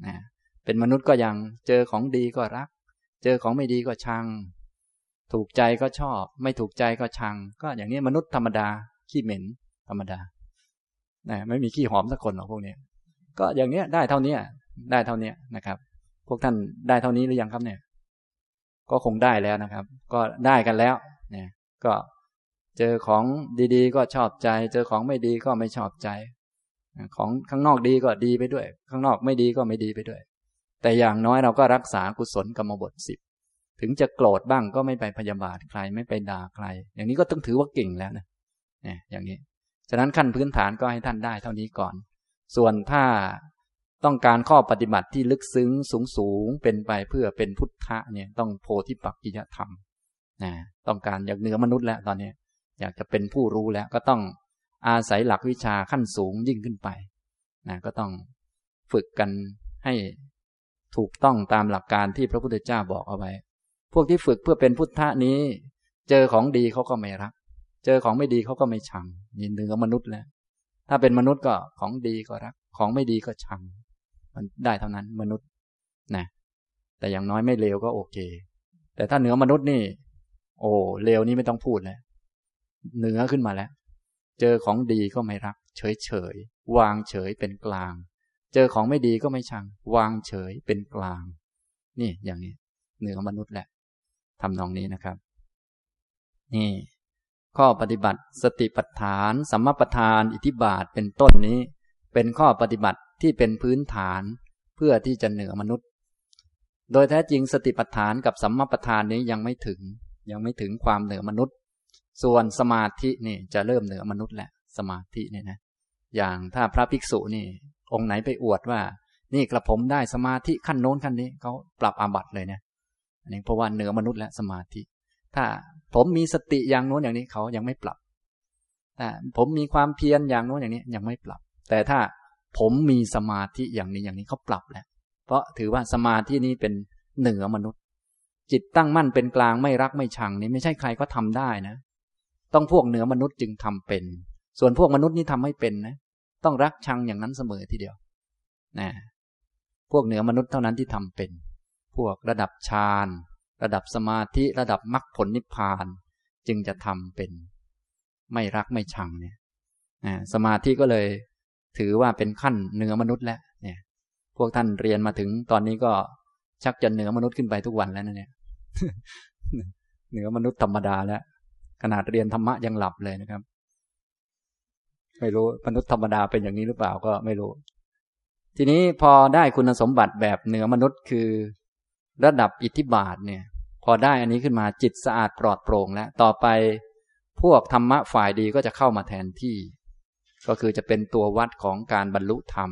นะเป็นมนุษย์ก็ยังเจอของดีก็รัก เจอของไม่ดีก็ชัง ถูกใจก็ชอบ ไม่ถูกใจก็ชัง ก็อย่างนี้มนุษย์ธรรมดา ขี้เหม็น ธรรมดานะไม่มีขี้หอมสักคนหรอกพวกนี้ก็อย่างเนี้ยได้เท่านี้ได้เท่านี้นะครับ พวกท่านได้เท่านี้หรือยังครับเนี่ย ก็คงได้แล้วนะครับ ก็ได้กันแล้วเนี่ยก็เจอของดีๆ ก็ชอบใจ เจอของไม่ดีก็ไม่ชอบใจ ของข้างนอกดีก็ดีไปด้วย ข้างนอกไม่ดีก็ไม่ดีไปด้วย แต่อย่างน้อยเราก็รักษากุศลกรรมบทสิบถึงจะโกรธบ้างก็ไม่ไปพยาบาทใครไม่ไปด่าใคร อย่างนี้ก็ต้องถือว่าเก่งแล้วนะเนี่ยอย่างนี้ ฉะนั้นขั้นพื้นฐานก็ให้ท่านได้เท่านี้ก่อน ส่วนถ้าต้องการข้อปฏิบัติที่ลึกซึ้งสูงสูงเป็นไปเพื่อเป็นพุทธะเนี่ยต้องโพธิปักกิยธรรมนะต้องการอยากเหนือมนุษย์แล้วตอนนี้ อยากจะเป็นผู้รู้แล้วก็ต้องอาศัยหลักวิชาขั้นสูงยิ่งขึ้นไปนะก็ต้องฝึกกันให้ ถูกต้องตามหลักการที่พระพุทธเจ้าบอกเอาไว้ พวกที่ฝึกเพื่อเป็นพุทธะนี้ เจอของดีเขาก็ไม่รัก เจอของไม่ดีเขาก็ไม่ชังนี่เหนือมนุษย์แล้ว ถ้าเป็นมนุษย์ก็ของดีก็รัก ของไม่ดีก็ชัง มันได้เท่านั้นมนุษย์นะแต่อย่างน้อยไม่เลวก็โอเค แต่ถ้าเหนือมนุษย์นี่ โอ้เลวนี่ไม่ต้องพูดเลยเหนือขึ้นมาแล้ว เจอของดีก็ไม่รัก เฉยเฉยวางเฉยเป็นกลาง เจอของไม่ดีก็ไม่ชัง วางเฉยเป็นกลาง นี่อย่างนี้ เหนือมนุษย์แหละทำนองนี้นะครับ นี่ ข้อปฏิบัติสติปัฏฐาน สัมมาปัฏฐาน อิทิบาทเป็นต้นนี้ เป็นข้อปฏิบัติที่เป็นพื้นฐานเพื่อที่จะเหนือมนุษย์ โดยแท้จริงสติปัฏฐานกับสัมมาปัฏฐานนี้ยังไม่ถึง ยังไม่ถึงความเหนือมนุษย์ ส่วนสมาธินี่จะเริ่มเหนือมนุษย์แหละ สมาธิเนี่ยนะ อย่างถ้าพระภิกษุนี่ องค์ไหนไปอวดว่า นี่กระผมได้สมาธิขั้นโน้นขั้นนี้เขาปรับอาบัตเลยเนะอันนี้เพราะว่าเหนือมนุษย์และสมาธิ ถ้าผมมีสติอย่างโน้นอย่างนี้เขายังไม่ปรับแต่ผมมีความเพียรอย่างโน้นอย่างนี้ยังไม่ปรับ แต่ถ้าผมมีสมาธิอย่างนี้อย่างนี้เขาปรับแล้วเพราะถือว่าสมาธินี้เป็นเหนือมนุษย์ จิตตั้งมั่นเป็นกลางไม่รักไม่ชังนี่ไม่ใช่ใครก็ทำได้นะ ต้องพวกเหนือมนุษย์จึงทำเป็น ส่วนพวกมนุษย์นี่ทำไม่เป็นนะ ต้องรักชังอย่างนั้นเสมอทีเดียวนะพวกเหนือมนุษย์เท่านั้นที่ทำเป็น พวกระดับฌาน ระดับสมาธิระดับมรรคผลนิพพาน จึงจะทำเป็น ไม่รักไม่ชังเนี่ยสมาธิก็เลยถือว่าเป็นขั้นเหนือมนุษย์แล้วเนี่ย พวกท่านเรียนมาถึงตอนนี้ก็ชักจะเหนือมนุษย์ขึ้นไปทุกวันแล้วนะเนี่ย เหนือมนุษย์ธรรมดาแล้วขนาดเรียนธรรมะยังหลับเลยนะครับ ไม่รู้มนุษย์ธรรมดาเป็นอย่างนี้หรือเปล่าก็ไม่รู้ ทีนี้พอได้คุณสมบัติแบบเหนือมนุษย์คือ ระดับอิทธิบาทเนี่ย พอได้อันนี้ขึ้นมาจิตสะอาดปลอดโปร่งแล้วต่อไปพวกธรรมะฝ่ายดีก็จะเข้ามาแทนที่ ก็คือจะเป็นตัววัดของการบรรลุธรรม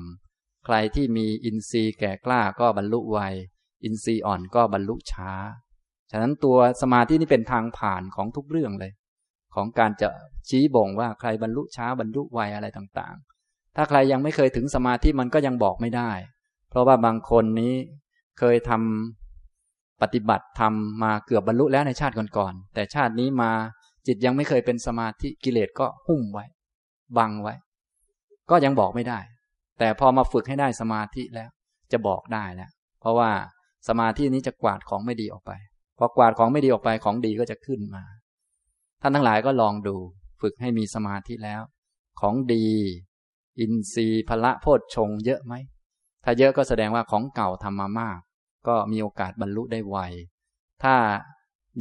ใครที่มีอินทรีย์แก่กล้าก็บรรลุไวอินทรีย์อ่อนก็บรรลุช้า ฉะนั้นตัวสมาธินี่เป็นทางผ่านของทุกเรื่องเลย ของการจะชี้บ่งว่าใครบรรลุช้าบรรลุไวอะไรต่างๆ ถ้าใครยังไม่เคยถึงสมาธิมันก็ยังบอกไม่ได้ เพราะว่าบางคนนี้เคยทำปฏิบัติทำมาเกือบบรรลุแล้วในชาติก่อนๆแต่ชาตินี้มาจิตยังไม่เคยเป็นสมาธิกิเลสก็หุ้มไว้ บังไว้ ก็ยังบอกไม่ได้ แต่พอมาฝึกให้ได้สมาธิแล้ว จะบอกได้แล้วเพราะว่าสมาธินี้จะกวาดของไม่ดีออกไป พอกวาดของไม่ดีออกไปของดีก็จะขึ้นมา ท่านทั้งหลายก็ลองดู ฝึกให้มีสมาธิแล้ว ของดี อินทรีย์พละโพชฌงเยอะไหม ถ้าเยอะก็แสดงว่าของเก่าทำมามาก ก็มีโอกาสบรรลุได้ไว ถ้า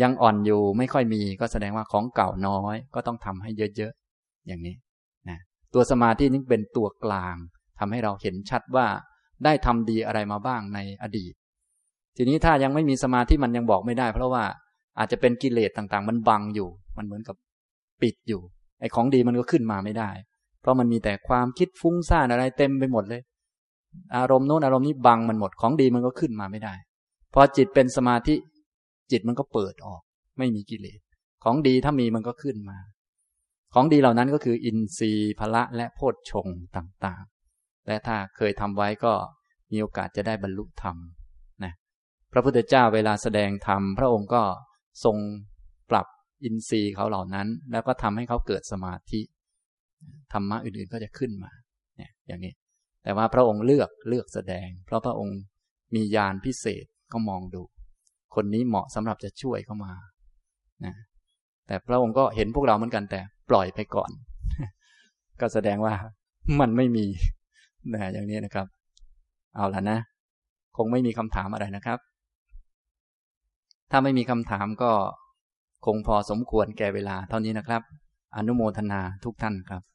ยังอ่อนอยู่ไม่ค่อยมีก็แสดงว่าของเก่าน้อย ก็ต้องทำให้เยอะๆอย่างนี้นะตัวสมาธินี้เป็นตัวกลางทำให้เราเห็นชัดว่าได้ทำดีอะไรมาบ้างในอดีต ทีนี้ถ้ายังไม่มีสมาธิมันยังบอกไม่ได้ เพราะว่าอาจจะเป็นกิเลสต่างๆ มันบังอยู่ มันเหมือนกับปิดอยู่ ไอ้ของดีมันก็ขึ้นมาไม่ได้ เพราะมันมีแต่ความคิดฟุ้งซ่านอะไรเต็มไปหมดเลย อารมณ์โน้นอารมณ์นี้บังมันหมดของดีมันก็ขึ้นมาไม่ได้ พอจิตเป็นสมาธิจิตมันก็เปิดออก ไม่มีกิเลส ของดีถ้ามีมันก็ขึ้นมา ของดีเหล่านั้นก็คืออินทรีย์พละและโพชฌงต่างๆ และถ้าเคยทำไว้ก็มีโอกาสจะได้บรรลุธรรมนะพระพุทธเจ้าเวลาแสดงธรรมพระองค์ก็ทรงปรับ อินทรีย์เขาเหล่านั้น แล้วก็ทำให้เขาเกิดสมาธิธรรมะอื่นๆก็จะขึ้นมาเนี่ยอย่างนี้ แต่ว่าพระองค์เลือกเลือกแสดง เพราะพระองค์มียานพิเศษก็มองดู คนนี้เหมาะสำหรับจะช่วยเข้ามานะแต่พระองค์ก็เห็นพวกเราเหมือนกันแต่ปล่อยไปก่อน ก็แสดงว่ามันไม่มีนะอย่างนี้นะครับ เอาละนะ คงไม่มีคำถามอะไรนะครับ ถ้าไม่มีคำถามก็ คงพอสมควรแก่เวลาเท่านี้นะครับ อนุโมทนาทุกท่านครับ